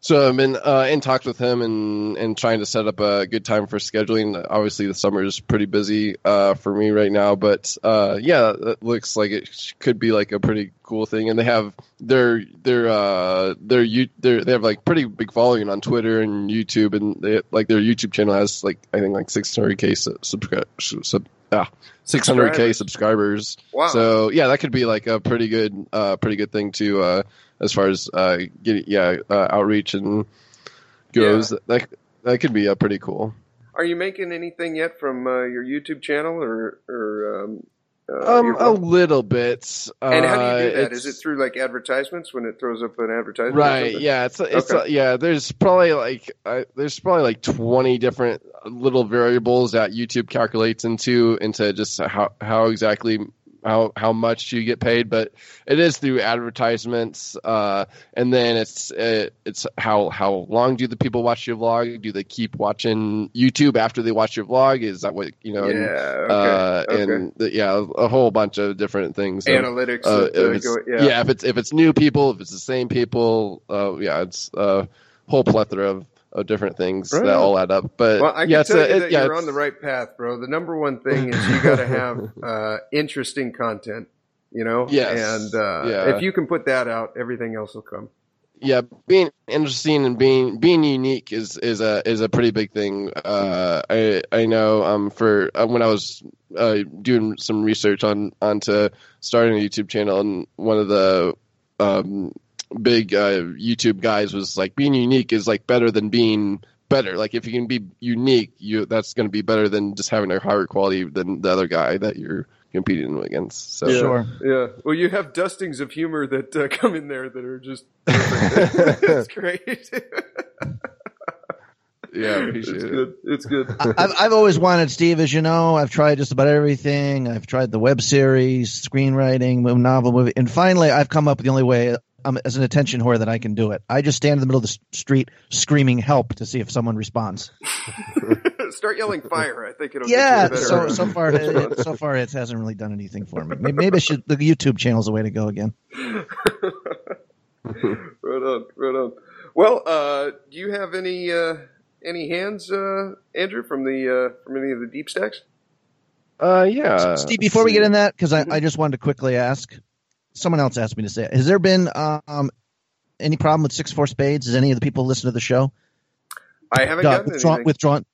So I've been uh, in talks with him and and trying to set up a good time for scheduling. Obviously, the summer is pretty busy uh, for me right now, but uh, yeah, it looks like it could be like a pretty cool thing. And they have their their uh, their you they have like pretty big following on Twitter and YouTube, and they like their YouTube channel has like I think like 600k sub, subscri- sub ah 600k Subscribers. subscribers. Wow. So yeah, that could be like a pretty good, uh, pretty good thing to uh, as far as uh, getting yeah uh, outreach and goes. That that could be uh, pretty cool. Are you making anything yet from uh, your YouTube channel or or um, uh, Um, a little bit. and how do you do Uh, that? Is it through like advertisements when it throws up an advertisement? Right. Yeah. It's it's Okay. uh, yeah. There's probably like uh, there's probably like 20 different little variables that YouTube calculates into into just how how exactly how how much do you get paid, but it is through advertisements, uh, and then it's uh, it's how how long do the people watch your vlog? Do they keep watching YouTube after they watch your vlog? Is that what you know? Yeah. and, Okay. uh, okay. and the, yeah, a whole bunch of different things. So, Analytics. uh, uh, if go, yeah. yeah. if it's if it's new people, if it's the same people, uh, yeah, it's a whole plethora of, of different things Right. that all add up. But Well, I can yeah, it's tell a- you it- that yeah, you're it's- on the right path, bro. The number one thing is you got to have uh, interesting content. You know. Yes. And uh, Yeah. if you can put that out, everything else will come. yeah, being interesting and being being unique is is a is a pretty big thing. Uh, I I know um for uh, when I was uh, doing some research on onto starting a YouTube channel, and one of the um big uh, YouTube guys was like being unique is like better than being better. Like if you can be unique, you that's going to be better than just having a higher quality than the other guy that you're competing against. So Yeah. Sure. Yeah. Well, you have dustings of humor that uh, come in there that are just. perfect. it's great. yeah, appreciate it's it. good. It's good. I- I've, I've always wanted Steve, as you know. I've tried just about everything. I've tried the web series, screenwriting, novel, movie, and finally, I've come up with the only way um, as an attention whore that I can do it. I just stand in the middle of the street screaming "help" to see if someone responds. Start yelling fire. I think it'll yeah, get you a so so far, it, so far, it hasn't really done anything for me. Maybe, maybe I should. The YouTube channel's the way to go again. right on, right on. Well, uh, do you have any uh, any hands, uh, Andrew, from the uh, from any of the deep stacks? Uh, yeah, Steve, before we get in that, because I, I just wanted to quickly ask, someone else asked me to say, has there been um, any problem with six four spades? Has any of the people listen to the show? I haven't Uh, gotten withdrawn, withdrawn.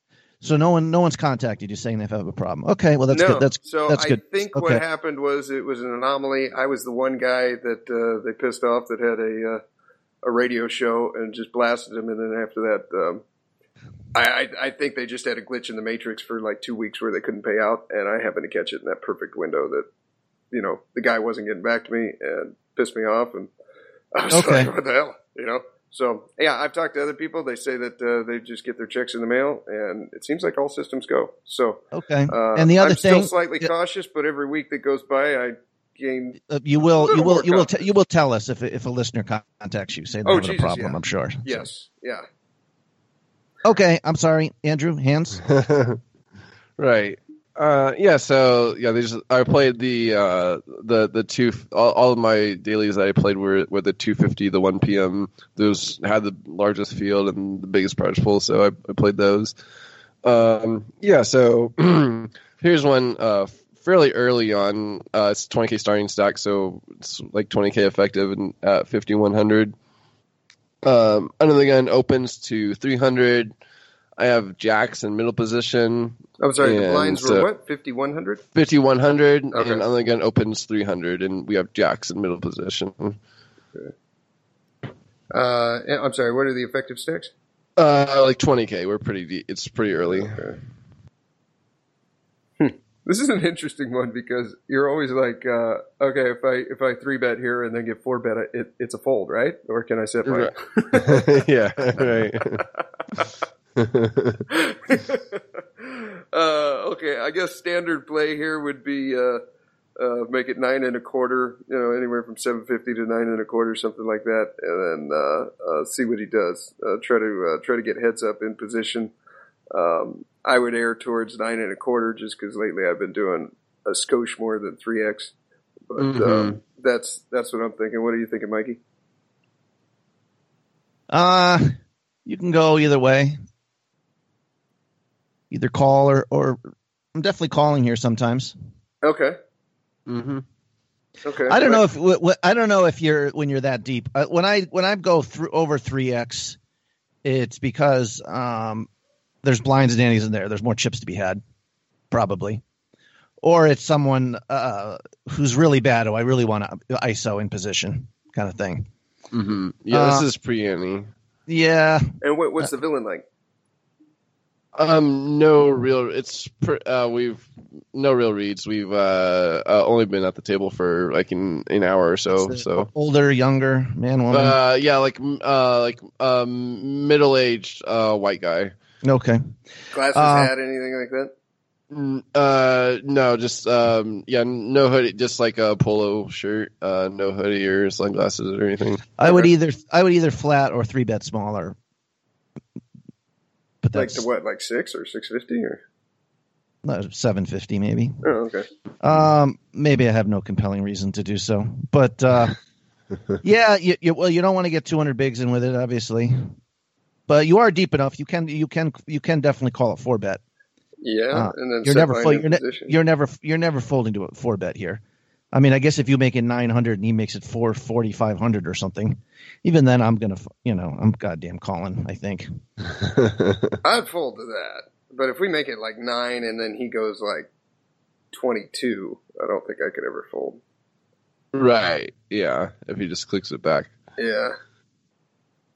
So no one, no one's contacted you saying they have a problem. Okay, well that's no, good. That's so that's I good. think Okay. what happened was it was an anomaly. I was the one guy that uh, they pissed off that had a uh, a radio show and just blasted him, and then after that, um, I, I I think they just had a glitch in the matrix for like two weeks where they couldn't pay out, and I happened to catch it in that perfect window that you know the guy wasn't getting back to me and pissed me off, and I was Okay. like, what the hell, you know. So yeah, I've talked to other people. They say that uh, they just get their checks in the mail, and it seems like all systems go. So Okay. uh, and the other thing I'm thing, still slightly yeah. cautious, but every week that goes by, I gain. uh, you will, little you will, you will, t- you will tell us if if a listener contacts you, say they're Oh, having Jesus, a problem. yeah. I'm sure. Yes, yeah. Okay, I'm sorry, Andrew. Hands. right. Uh, yeah. So yeah, they just I played the uh, the the two all, all of my dailies that I played were were the 250, the 1 p.m. Those had the largest field and the biggest prize pool, so I, I played those. Um, yeah. So here's one uh, fairly early on. Uh, it's 20k starting stack, so it's like 20k effective and at 5100. Um, under the gun opens to 300. I have jacks in middle position. I'm sorry. the blinds were what? Fifty one hundred. 5100 Okay. and the opens 300 and we have jacks in middle position Okay. Uh, I'm sorry. What are the effective stacks? uh like 20k we're pretty deep. it's pretty early This is an interesting one because you're always like, uh, okay, if I if I three bet here and then get four bet, it, it's a fold, right? Or can I set my? yeah right uh, okay, I guess standard play here would be uh, uh, make it nine and a quarter, you know, anywhere from seven fifty to nine and a quarter, something like that, and then uh, uh, see what he does. Uh, try to uh, try to get heads up in position. Um, I would err towards nine and a quarter just because lately I've been doing a skosh more than three x, but Mhm. um, that's that's what I'm thinking. What are you thinking, Mikey? Uh, you can go either way. Either call or, or I'm definitely calling here sometimes. Okay. Mm-hmm. Okay. I don't know if wh- wh- I don't know if you're when you're that deep. Uh, when I when I go through over three x, it's because um, there's blinds and antes in there. There's more chips to be had, probably, or it's someone uh, who's really bad who I really want to ISO in position, kind of thing. Mm-hmm. Yeah, Uh, this is pre ante. Yeah, And what, what's the villain like? Um, no real. It's pr- uh, we've no real reads. We've uh, uh only been at the table for like an an hour or so. So older, younger, man, woman. uh, yeah, like uh, like um, middle aged uh white guy. okay, Glasses, Uh, hat, anything like that? Mm, Uh, no, just um, yeah, no hoodie, just like a polo shirt. Uh, no hoodie or sunglasses or anything. I would either I would either flat or three bet smaller. But Like that's to what? Like six or six fifty or? no, seven fifty maybe. Oh, okay. Um, maybe I have no compelling reason to do so, but uh, yeah, you, you, well, you don't want to get 200 bigs in with it, obviously, but you are deep enough. You can, you can, you can definitely call it four bet. Yeah, Uh, and then You're never, you're, ne- you're never, you're never folding to a four bet here. I mean, I guess if you make it 900 and he makes it 440, 500 or something, even then I'm gonna, you know, I'm goddamn calling. I think. I'd fold to that. But if we make it like nine and then he goes like twenty-two, I don't think I could ever fold. right. Yeah. If he just clicks it back. Yeah.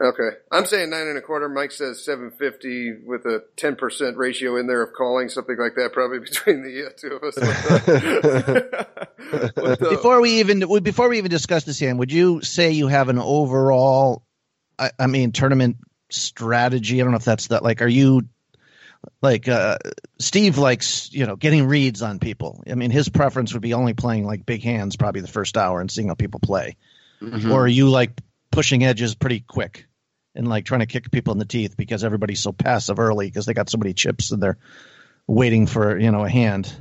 Okay. I'm saying nine and a quarter. Mike says 750 with a 10% ratio in there of calling, something like that, probably between the uh, two of us. What the- Before we even before we even discuss this hand, would you say you have an overall, I, I mean, tournament strategy? I don't know if that's that. Like, are you like uh, Steve likes you know getting reads on people? I mean, his preference would be only playing like big hands probably the first hour and seeing how people play. Mhm. Or are you like pushing edges pretty quick and like trying to kick people in the teeth because everybody's so passive early because they got so many chips and they're waiting for you know a hand.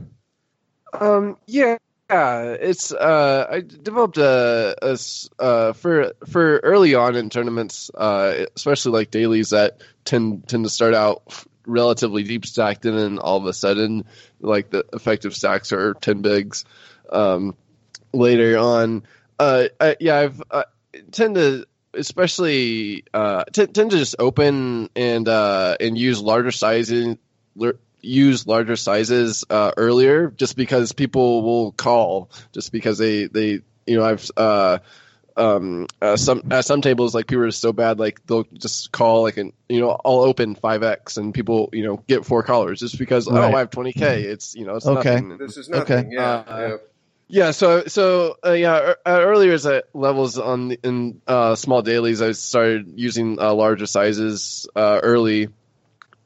Um, yeah, yeah, it's uh, I developed a, a uh, for for early on in tournaments, uh, especially like dailies that tend tend to start out relatively deep stacked, and then all of a sudden, like the effective stacks are ten bigs. Um, later on, uh, I, yeah, I've uh, tend to especially uh t- tend to just open and uh and use larger sizing lar- use larger sizes uh earlier just because people will call just because they they you know I've uh um uh, some at some tables like people are so bad like they'll just call like an you know I'll open 5x and people you know get four callers just because Right. oh I have 20k it's you know it's Okay. nothing. this is Okay. nothing. Yeah. Uh, yeah. Yeah, so so uh, yeah, er, earlier as at levels on the, in uh, small dailies, I started using uh, larger sizes uh, early,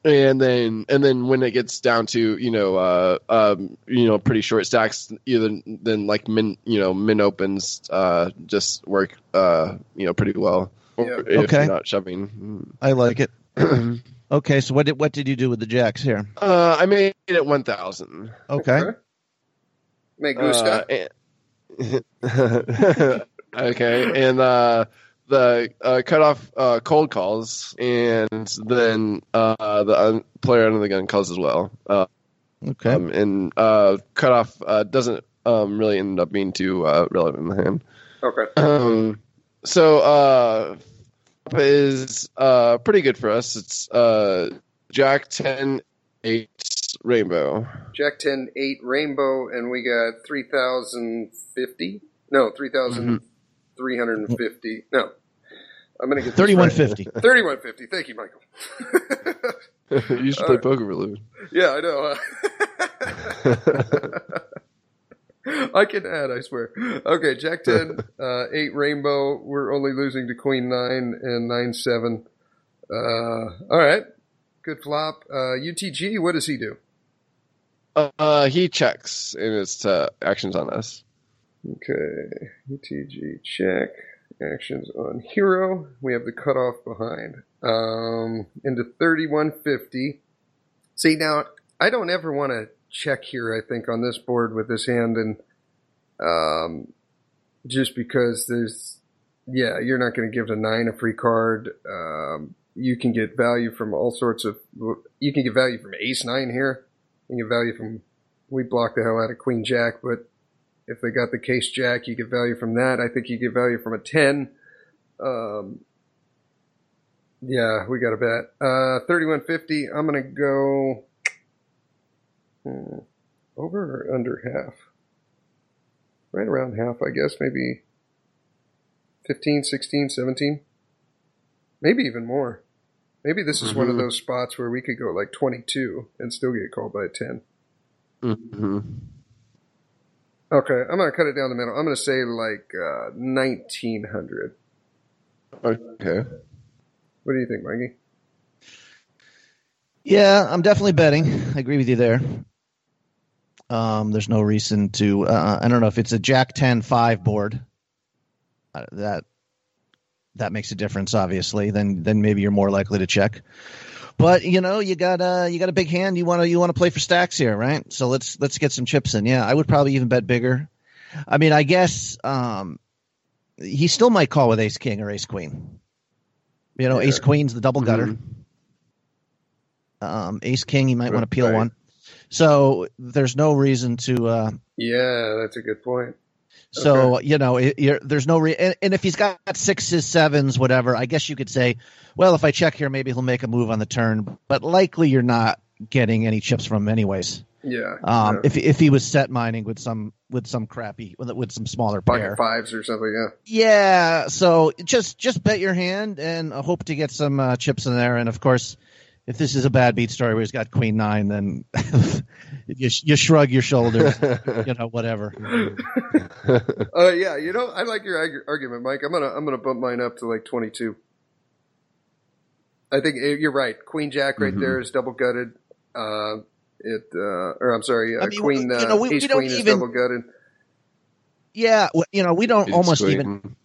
and then and then when it gets down to you know uh, um, you know pretty short stacks, either then like min you know min opens uh, just work uh, you know pretty well. Or Yeah. If Okay. you're not shoving. I like it. Okay, so what did what did you do with the jacks here? uh, I made it one thousand. Okay. Me gusta. Uh, okay, and uh, the uh, cut off uh, cold calls, and then uh, the un- player under the gun calls as well. Uh, Okay. um, and uh, cut off uh, doesn't um, really end up being too uh, relevant in the hand. okay. Um, so uh, is uh, pretty good for us. It's uh, Jack 10 8 Rainbow. Jack 10, 8 rainbow, and we got 3,050? No, 3,350. No. I'm going to get this Thirty-one right. fifty. 3150. Thank you, Michael. you should play Uh, poker with Lou. yeah, I know. huh? I can add, I swear. Okay, Jack 10, uh, 8 rainbow. We're only losing to Queen 9 and 9 7. Uh, all right. Good flop. Uh, UTG, what does he do? Uh, he checks and it's uh, actions on us. Okay, UTG check. Actions on hero. We have the cutoff behind. Um, into 3150. See, now, I don't ever want to check here, I think, on this board with this hand, and um, just because there's yeah, you're not going to give the nine a free card. Um, you can get value from all sorts of. You can get value from ace nine here. You get value from. We block the hell out of queen jack, but if they got the case jack, you get value from that. I think you get value from a ten. Um, yeah, we got a bet. Uh, thirty-one fifty. I'm gonna go hmm, over or under half. Right around half, I guess. Maybe 15, 16, 17. Maybe even more. Maybe this is one of Mhm. those spots where we could go like 22 and still get called by a 10. hmm Okay, I'm gonna cut it down the middle. I'm gonna say like uh, 1900. Okay. What do you think, Mikey? Yeah, I'm definitely betting. I agree with you there. Um, there's no reason to. Uh, I don't know if it's a Jack 10 5 board. Uh, that that makes a difference, obviously. Then then maybe you're more likely to check. But you know, you got uh you got a big hand. You want to you want to play for stacks here, right? So let's let's get some chips in. Yeah, I would probably even bet bigger. I mean, I guess um, he still might call with Ace King or Ace Queen. You know, Yeah. Ace Queen's the double gutter Mhm. um, ace king he might want to peel one so there's no reason to uh Yeah, that's a good point. So you know it, there's no re- and, and if he's got sixes sevens whatever i guess you could say well if i check here maybe he'll make a move on the turn but likely you're not getting any chips from him anyways Yeah. um yeah. if if he was set mining with some with some crappy with, with some smaller pocket pair fives or something. Yeah. yeah so just just bet your hand and hope to get some uh, chips in there and of course if this is a bad beat story where he's got queen nine then you, you shrug your shoulders you know whatever Uh, yeah, you know, I like your argu- argument, Mike. I'm gonna I'm gonna bump mine up to like 22. I think eh, you're right. Queen Jack right Mhm. there is double gutted. Uh, it uh, or I'm sorry, uh, I mean, Queen you uh, know, we- Ace we don't is even- double gutted. yeah you know we don't It's almost great. even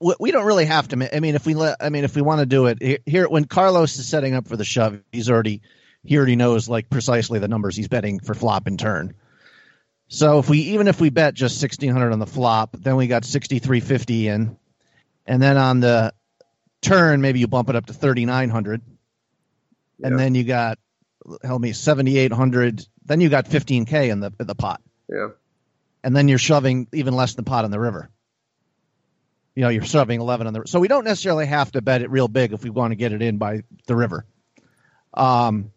we we don't really have to i mean if we let i mean if we want to do it here when carlos is setting up for the shove he's already he already knows like precisely the numbers he's betting for flop and turn so if we even if we bet just 1600 on the flop then we got 6350 in and then on the turn maybe you bump it up to 3900 Yeah. and then you got help me 7800 then you got 15k in the in the pot Yeah. and then you're shoving even less than the pot on the river. You know, you're shoving 11 on the so we don't necessarily have to bet it real big if we want to get it in by the river. Um,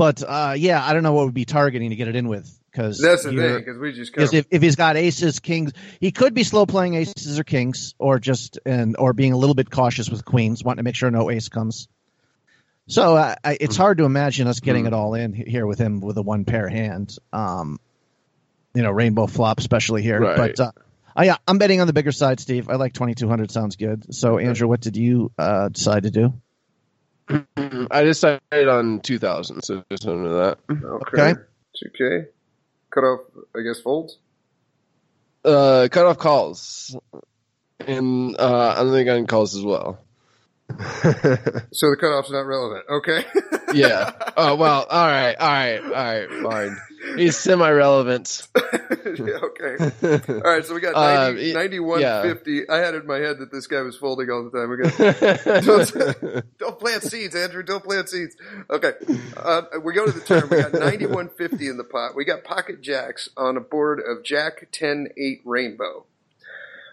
but uh, yeah, I don't know what we'd be targeting to get it in with because That's the thing because we just Because if, if he's got aces, kings, he could be slow playing aces or kings, or just and or being a little bit cautious with queens, wanting to make sure no ace comes. So uh, I, it's hard to imagine us getting it all in here with him with a one pair hand. Um, you know, rainbow flop, especially here. Right. But uh, I, yeah, I'm betting on the bigger side, Steve. I like 2200. Sounds good. So Andrew, what did you uh, decide to do? I decided on 2000, so just under that. okay. 2K. Cut off, I guess, folds. Uh, cut off calls. And uh, I think on calls as well. So the cutoff's not relevant. Okay. yeah. Oh, well, all right, all right, all right, fine. He's semi relevant. yeah, okay. All right, so we got Uh, 90, y- 9150. I had in my head that this guy was folding all the time. We got, don't plant seeds, Andrew. Don't plant seeds. Okay. Uh, we go to the turn. We got 9150 in the pot. We got pocket jacks on a board of Jack 10 8 Rainbow.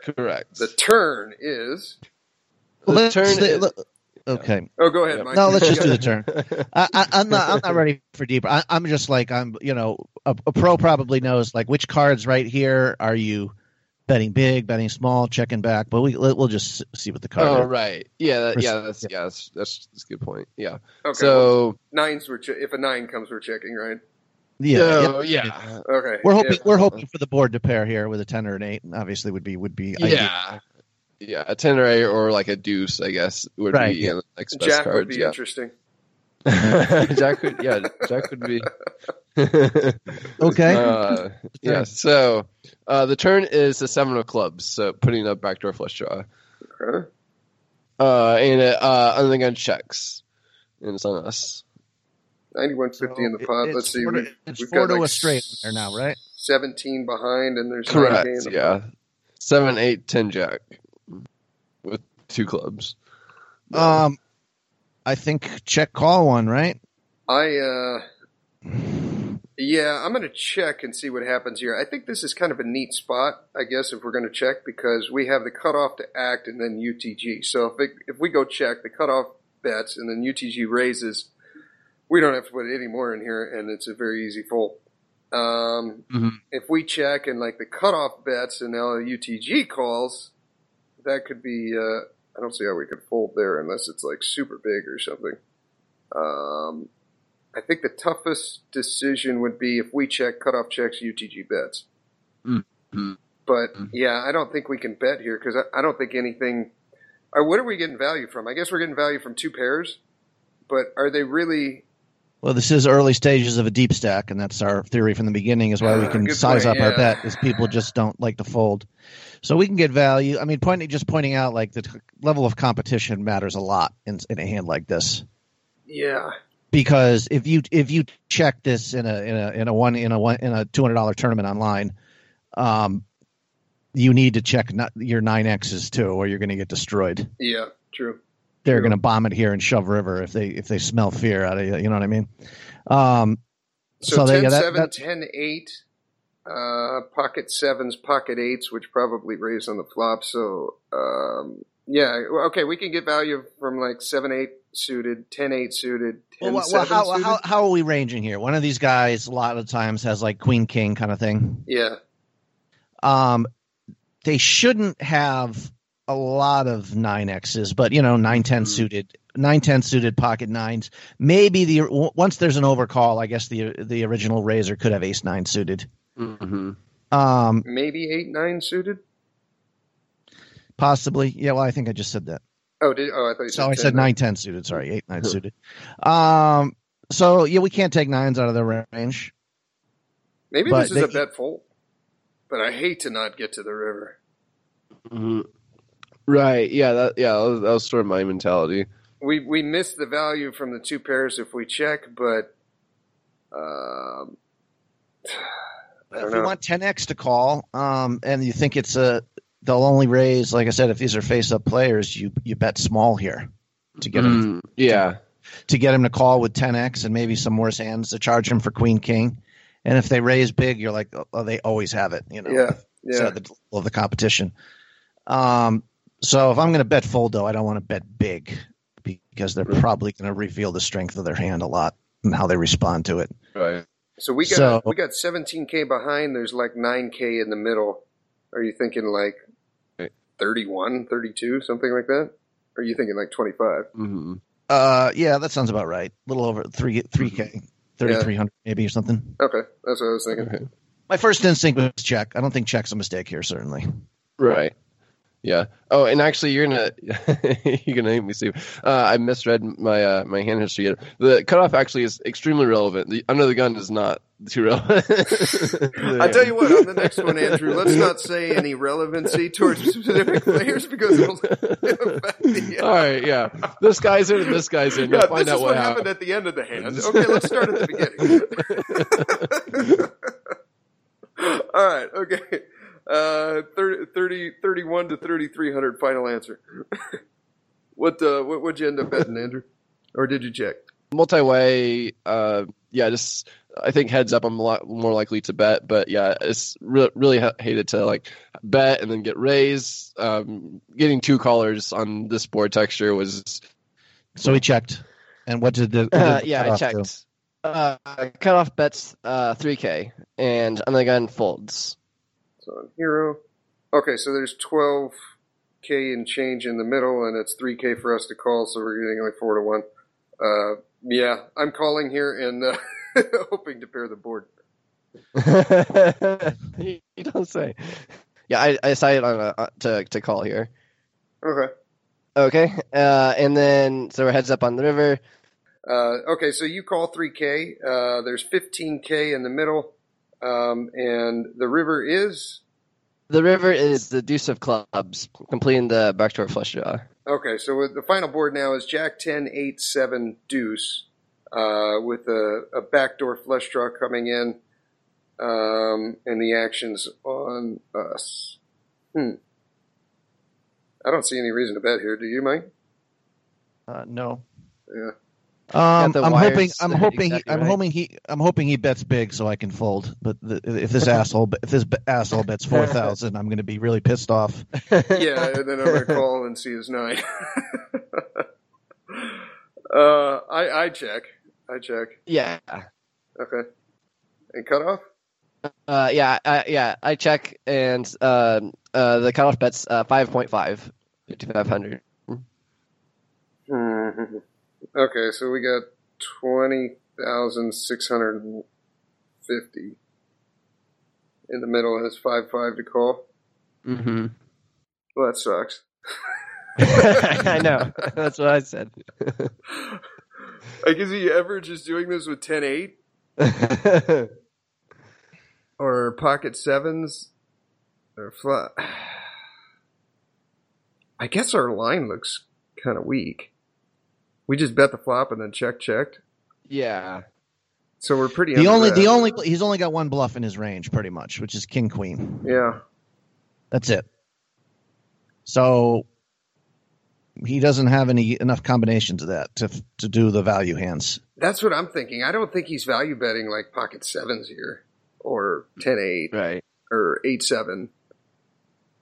Correct. The turn is. The Let's- turn is- let- okay. Oh, go ahead, Mike. No, let's just do the turn. I, I, I'm not. I'm not ready for deeper. I, I'm just like I'm. You know, a, a pro probably knows like which cards right here are you betting big, betting small, checking back. But we we'll just see what the card. Oh is. right, yeah, that, yeah, that's yeah, that's, that's that's a good point. Yeah. Okay, well, so nines were che- if a nine comes, we're checking, right? Yeah, yeah, yeah. yeah, Okay. We're hoping Yeah. we're hoping for the board to pair here with a ten or an eight. Obviously, would be would be ideal. Yeah, yeah, a ten or eight or like a deuce, I guess would Right, be yeah. yeah. the next best Jack cards. would be yeah. interesting. Jack could, yeah, Jack could be. Okay. Uh, yeah. So uh, the turn is the seven of clubs, so putting up backdoor flush draw, Okay. uh, and it, uh, under the gun checks, and it's on us. 9150 in the pot. it- Let's see. four to- we- it's we've four got to like a straight there now, right? 17 behind, and there's 9K Correct. in the Yeah. Seven, eight, ten, jack. Two clubs. Um, I think check call one, right? I uh, yeah, I'm gonna check and see what happens here. I think this is kind of a neat spot, I guess, if we're gonna check because we have the cutoff to act and then UTG. So if it, if we go check the cutoff bets and then UTG raises, we don't have to put any more in here, and it's a very easy fold. Um, Mhm. If we check and like the cutoff bets and now UTG calls, that could be. Uh, I don't see how we could fold there unless it's like super big or something. Um, I think the toughest decision would be if we check cutoff checks UTG bets. Mhm. But Mhm. yeah, I don't think we can bet here because I, I don't think anything. Or what are we getting value from? I guess we're getting value from two pairs, but are they really? Well, this is early stages of a deep stack, and that's our theory from the beginning. Is why we Ah, can size point, up our bet, is people just don't like to fold. So we can get value. I mean, pointing just pointing out like the t- level of competition matters a lot in, in a hand like this. Yeah, because if you if you check this in a in a in a one in a one in a two hundred dollar tournament online, um, you need to check not, your nine X's too, or you're going to get destroyed. yeah, true. They're going to bomb it here and shove river if they if they smell fear out of you. You know what I mean? Um, So, So there 10 you go, that- 7, that- 10 8, uh, pocket sevens, pocket eights, which probably raise on the flop. So, um, yeah, okay, we can get value from like 7 8 suited, 10 8 suited, 10 well, well, 7 how, suited. how how are we ranging here? One of these guys a lot of times has like queen king kind of thing. yeah, Um, they shouldn't have a lot of nine X's, but you know, nine ten Mhm. suited, nine ten suited pocket nines. Maybe the w- once there's an overcall, I guess the the original raiser could have ace nine suited. hmm Um, maybe 8 9 suited. possibly, yeah. Well, I think I just said that. Oh, did, oh, I thought you So said I 10, said nine ten suited. Sorry, eight nine suited. Um, so yeah, we can't take nines out of the range. Maybe this is a they- bet fold, but I hate to not get to the river. hmm Right. Yeah. That. Yeah. That was, that was sort of my mentality. We we miss the value from the two pairs if we check, but um, I don't if know. you want 10x to call, um, and you think it's a, they'll only raise. Like I said, if these are face-up players, you you bet small here to get him Mm, yeah. to get him to call with 10x and maybe some worse hands to charge him for queen king. And if they raise big, you're like, oh, they always have it. You know, Yeah, So yeah, the of the competition. Um, so if I'm going to bet fold, though, I don't want to bet big because they're probably going to reveal the strength of their hand a lot and how they respond to it. Right. So we got So- we got 17k behind. There's like 9k in the middle. Are you thinking like 31, 32, something like that? Or are you thinking like 25? Mm-hmm. Uh, yeah, that sounds about right. A little over three three k, thirty three hundred maybe or something. Okay, that's what I was thinking. Okay. My first instinct was check. I don't think check's a mistake here. Certainly. Right. Yeah. Oh, and actually, you're gonna you're gonna hate me, Steve. Uh, I misread my uh, my hand history. The cutoff actually is extremely relevant. The under the gun is not too relevant. I tell you what, on the next one, Andrew, let's not say any relevancy towards specific players because it'll affect the. All right. Yeah. This guy's in. This guy's in. Yeah, We'll find this out is what what happened happened. at the end of the hand. Okay, let's start at the beginning. All right, okay. Uh, 30, 30 31 to 3,300 final answer. what, uh, what, what'd you end up betting, Andrew? Or did you check? multi-way uh yeah just i think heads up i'm a lot more likely to bet but yeah it's re- really ha- hated to like bet and then get raised um getting two callers on this board texture was So he checked. And what did the, what did Uh, yeah, I cutoff do? checked. Uh, cutoff bets uh, 3K, and under the gun folds. So on hero. Okay, so there's 12k and change in the middle, and it's 3k for us to call, so we're getting like 4 to 1. Uh, yeah, I'm calling here and uh, hoping to pair the board. you you don't say. Yeah, I, I decided on a, uh, to to call here. Okay. Okay, uh, and then so we're heads up on the river. Uh, okay, so you call 3K. Uh, there's 15K in the middle. Um, and the river is. The river is the deuce of clubs, completing the backdoor flush draw. Okay, so with the final board now is Jack 10, 8, 7, deuce, uh, with a, a backdoor flush draw coming in, um, and the actions on us. Hmm. I don't see any reason to bet here. Do you, Mike? Uh, no. Yeah. Um, I'm hoping. I'm hoping. exactly he, I'm right. hoping he. I'm hoping he bets big so I can fold. But the, if this asshole, if this b- asshole bets four thousand, I'm going to be really pissed off. Yeah, and then I'm gonna call and see his nine. uh, I I check. I check. Yeah. Okay. And cut off. Uh, yeah, I, yeah, I check, and um, uh, the cutoff bet's uh, 5.5, 5,500. Okay, so we got twenty thousand six hundred and fifty. In the middle is five five to call. Mm-hmm. Well, that sucks. I know. That's what I said. Like, is he ever just doing this with 10-8 or pocket sevens or flat? I guess our line looks kind of weak. We just bet the flop and then check checked, yeah. so we're pretty. The only. The only. He's only got one bluff in his range, pretty much, which is king queen. Yeah. That's it. So he doesn't have any enough combinations of that to to do the value hands. That's what I'm thinking. I don't think he's value betting like pocket sevens here or 10-8 Right. or 8-7.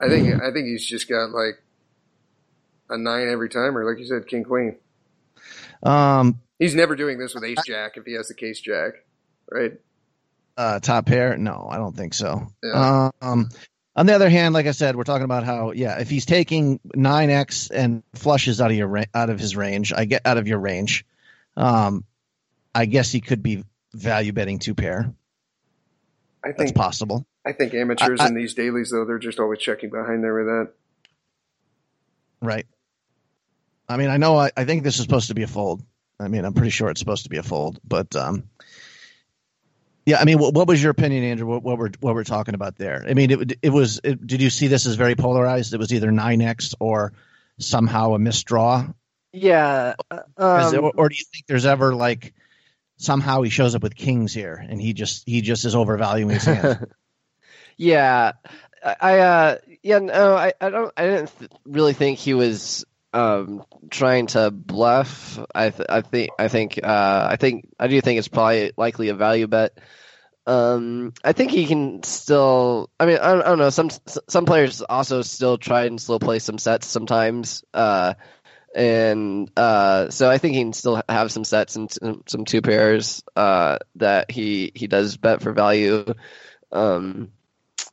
I think I think he's just got like a nine every time, or like you said, king queen. Um, He's never doing this with ace jack if he has the case jack, right? uh, top pair? No, I don't think so. Yeah. Um, on the other hand, like I said, we're talking about how yeah, if he's taking nine x and flushes out of your ra- out of his range, I get out of your range. Um, I guess he could be value betting two pair. I That's think possible. I think amateurs I- I- in these dailies though they're just always checking behind there with that. Right. I mean, I know. I, I think this is supposed to be a fold. I mean, I'm pretty sure it's supposed to be a fold. But um, yeah. I mean, what, what was your opinion, Andrew? What, what we're what we're talking about there? I mean, it it was. It, did you see this as very polarized? It was either nine x or somehow a misdraw. Yeah. Um, it- or, or do you think there's ever like somehow he shows up with kings here and he just he just is overvaluing his hand? yeah. I, I uh yeah no I, I don't I didn't th- really think he was um trying to bluff I th- I think I think uh I think I do think it's probably likely a value bet um I think he can still I mean I don't, I don't know some some players also still try and slow play some sets sometimes uh and uh, so I think he can still have some sets and some, some two pairs uh, that he he does bet for value. Um,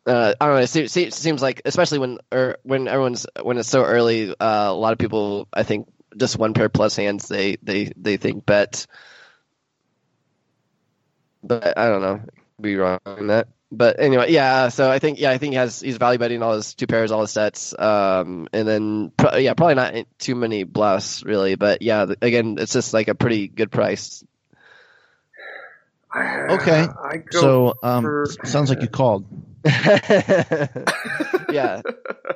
uh, I don't know. It seems, seems like, especially when or when everyone's when it's so early, uh, a lot of people, I think, just one pair plus hands, they they they think bet. But I don't know. Be wrong on that. But anyway, yeah. So I think yeah, I think he has he's value betting all his two pairs, all his sets, um, and then pro- yeah, probably not too many bluffs really. But yeah, again, it's just like a pretty good price. Okay. I go so um, for- sounds like you called. yeah,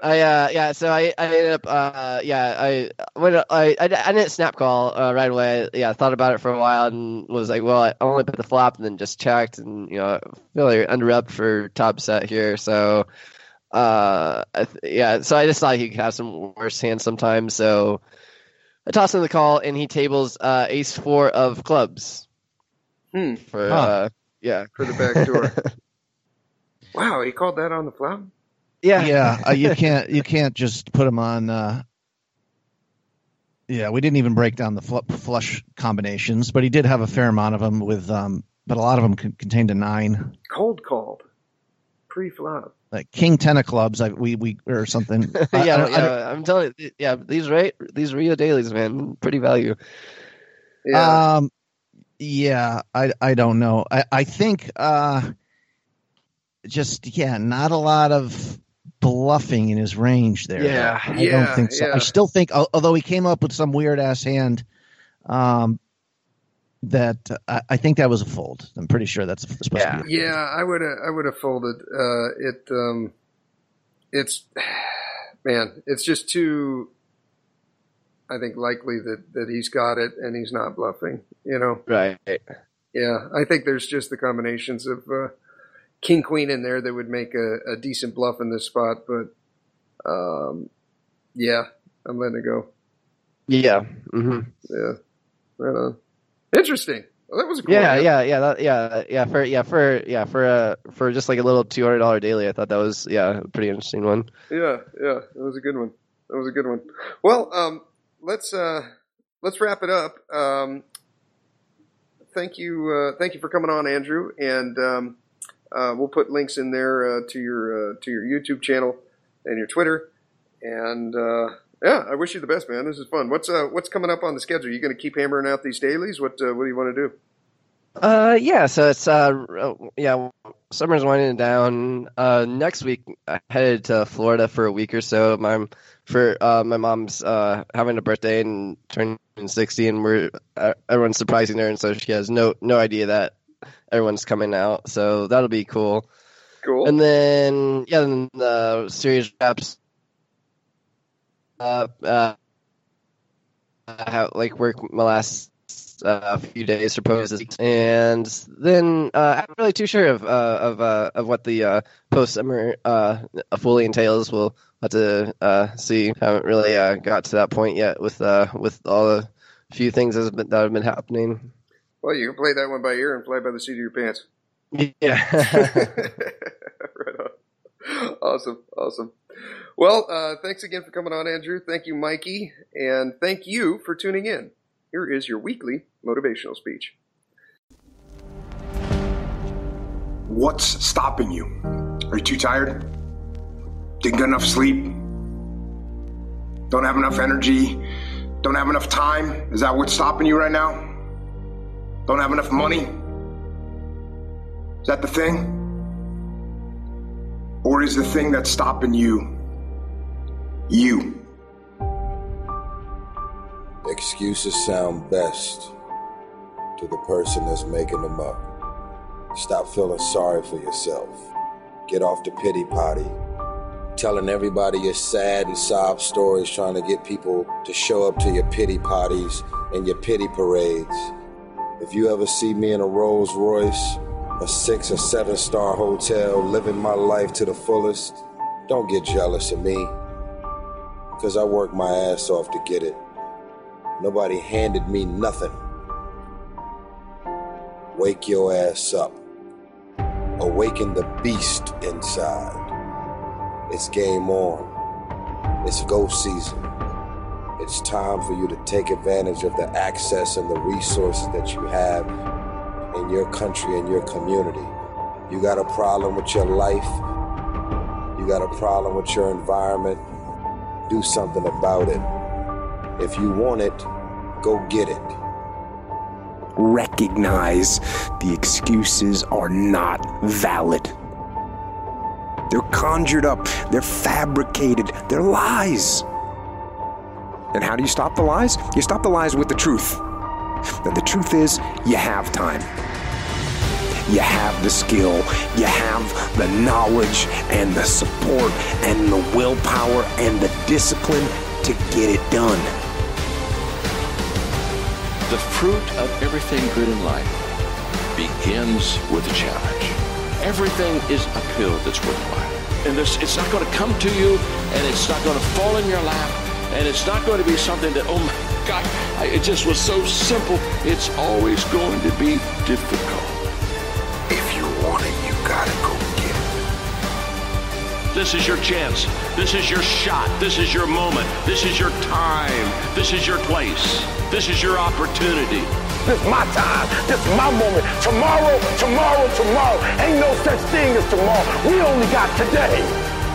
I uh, yeah. So I, I ended up uh, yeah. I when I, I I didn't snap call uh, right away. Yeah, I thought about it for a while and was like, well, I only put the flop and then just checked and you know feel like under up for top set here. So uh, I th- yeah. So I just thought he could have some worse hands sometimes. So I tossed him the call and he tables uh, ace four of clubs Hmm, for Huh. uh, yeah for the back door. wow, he called that on the flop. yeah yeah, uh, you can't you can't just put them on. Uh, yeah, we didn't even break down the fl- flush combinations, but he did have a fair amount of them with, um, but a lot of them con- contained a nine, Cold called pre-flop. like king ten of clubs. I, we we or something. I- I yeah, I, yeah I am telling you, yeah, these rate these Rio dailies, man, pretty value. Yeah, Um, yeah, I I don't know. I I think uh, just yeah, not a lot of bluffing in his range there. Yeah. I Yeah, don't think so. yeah. I still think, although he came up with some weird ass hand, um, that uh, I, I think that was a fold. I'm pretty sure that's supposed Yeah. to be. A yeah. I would have. I would have folded. Uh, it. Um, it's man. It's just too. I think likely that that he's got it and he's not bluffing. You know. Right. Yeah, I think there's just the combinations of uh, king queen in there that would make a, a decent bluff in this spot, but um, Yeah, I'm letting it go. Yeah. hmm Yeah, right on. Interesting. Well, that was a cool. Yeah, yeah, yeah, that, yeah, yeah. For yeah, for yeah, for uh, for just like a little two hundred dollar daily, I thought that was yeah, a pretty interesting one. Yeah, yeah, that was a good one. That was a good one. Well, um, let's uh, let's wrap it up. Um, thank you, uh, thank you for coming on, Andrew, and um, uh, we'll put links in there uh, to your uh, to your YouTube channel and your Twitter. And uh, yeah, I wish you the best, man. This is fun. What's what's coming up on the schedule? You going to keep hammering out these dailies? What what do you want to do? Uh, yeah. So it's uh, yeah, summer's winding down. Uh, next week I headed to Florida for a week or so. For uh, my mom's uh having a birthday and turning sixty, and we're uh, everyone's surprising her, and so she has no no idea that everyone's coming out. So that'll be cool. Cool. And then yeah, then the series wraps up. Uh, I have like work my last uh, few days for poses, and then uh, I'm really too sure of uh, of uh, of what the uh, post summer uh, fully entails. We'll have to uh, see. Haven't really uh, got to that point yet with uh, with all the few things that have been, that have been happening. well, you can play that one by ear and fly by the seat of your pants. Yeah. right on. Awesome, awesome. Well, uh, thanks again for coming on, Andrew. Thank you, Mikey, and thank you for tuning in. Here is your weekly motivational speech. What's stopping you? Are you too tired? Didn't get enough sleep? Don't have enough energy? Don't have enough time? Is that what's stopping you right now? Don't have enough money? Is that the thing? Or is the thing that's stopping you you? Excuses sound best to the person that's making them up. Stop feeling sorry for yourself. Get off the pity potty. Telling everybody your sad and sob stories, trying to get people to show up to your pity parties and your pity parades. If you ever see me in a Rolls Royce, a six or seven star hotel, living my life to the fullest, don't get jealous of me. Because I worked my ass off to get it. Nobody handed me nothing. Wake your ass up. Awaken the beast inside. It's game on. It's go season. It's time for you to take advantage of the access and the resources that you have in your country and your community. You got a problem with your life, you got a problem with your environment, do something about it. If you want it, go get it. Recognize the excuses are not valid. They're conjured up, they're fabricated, they're lies. And how do you stop the lies? You stop the lies with the truth. And the truth is, you have time. You have the skill, you have the knowledge and the support and the willpower and the discipline to get it done. The fruit of everything good in life begins with a challenge. Everything is a pill that's worthwhile. And this, it's not going to come to you, and it's not going to fall in your lap, and it's not going to be something that, oh my God, I, it just was so simple. It's always going to be difficult. If you want it, you gotta go get it. This is your chance. This is your shot. This is your moment. This is your time. This is your place. This is your opportunity. This is my time. This is my moment. Tomorrow, tomorrow, tomorrow. Ain't no such thing as tomorrow. We only got today.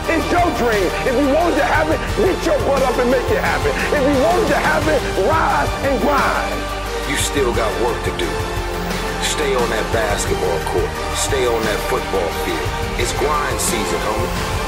It's your dream. If you wanted to have it, get your butt up and make it happen. If you wanted to have it, rise and grind. You still got work to do. Stay on that basketball court. Stay on that football field. It's grind season, homie.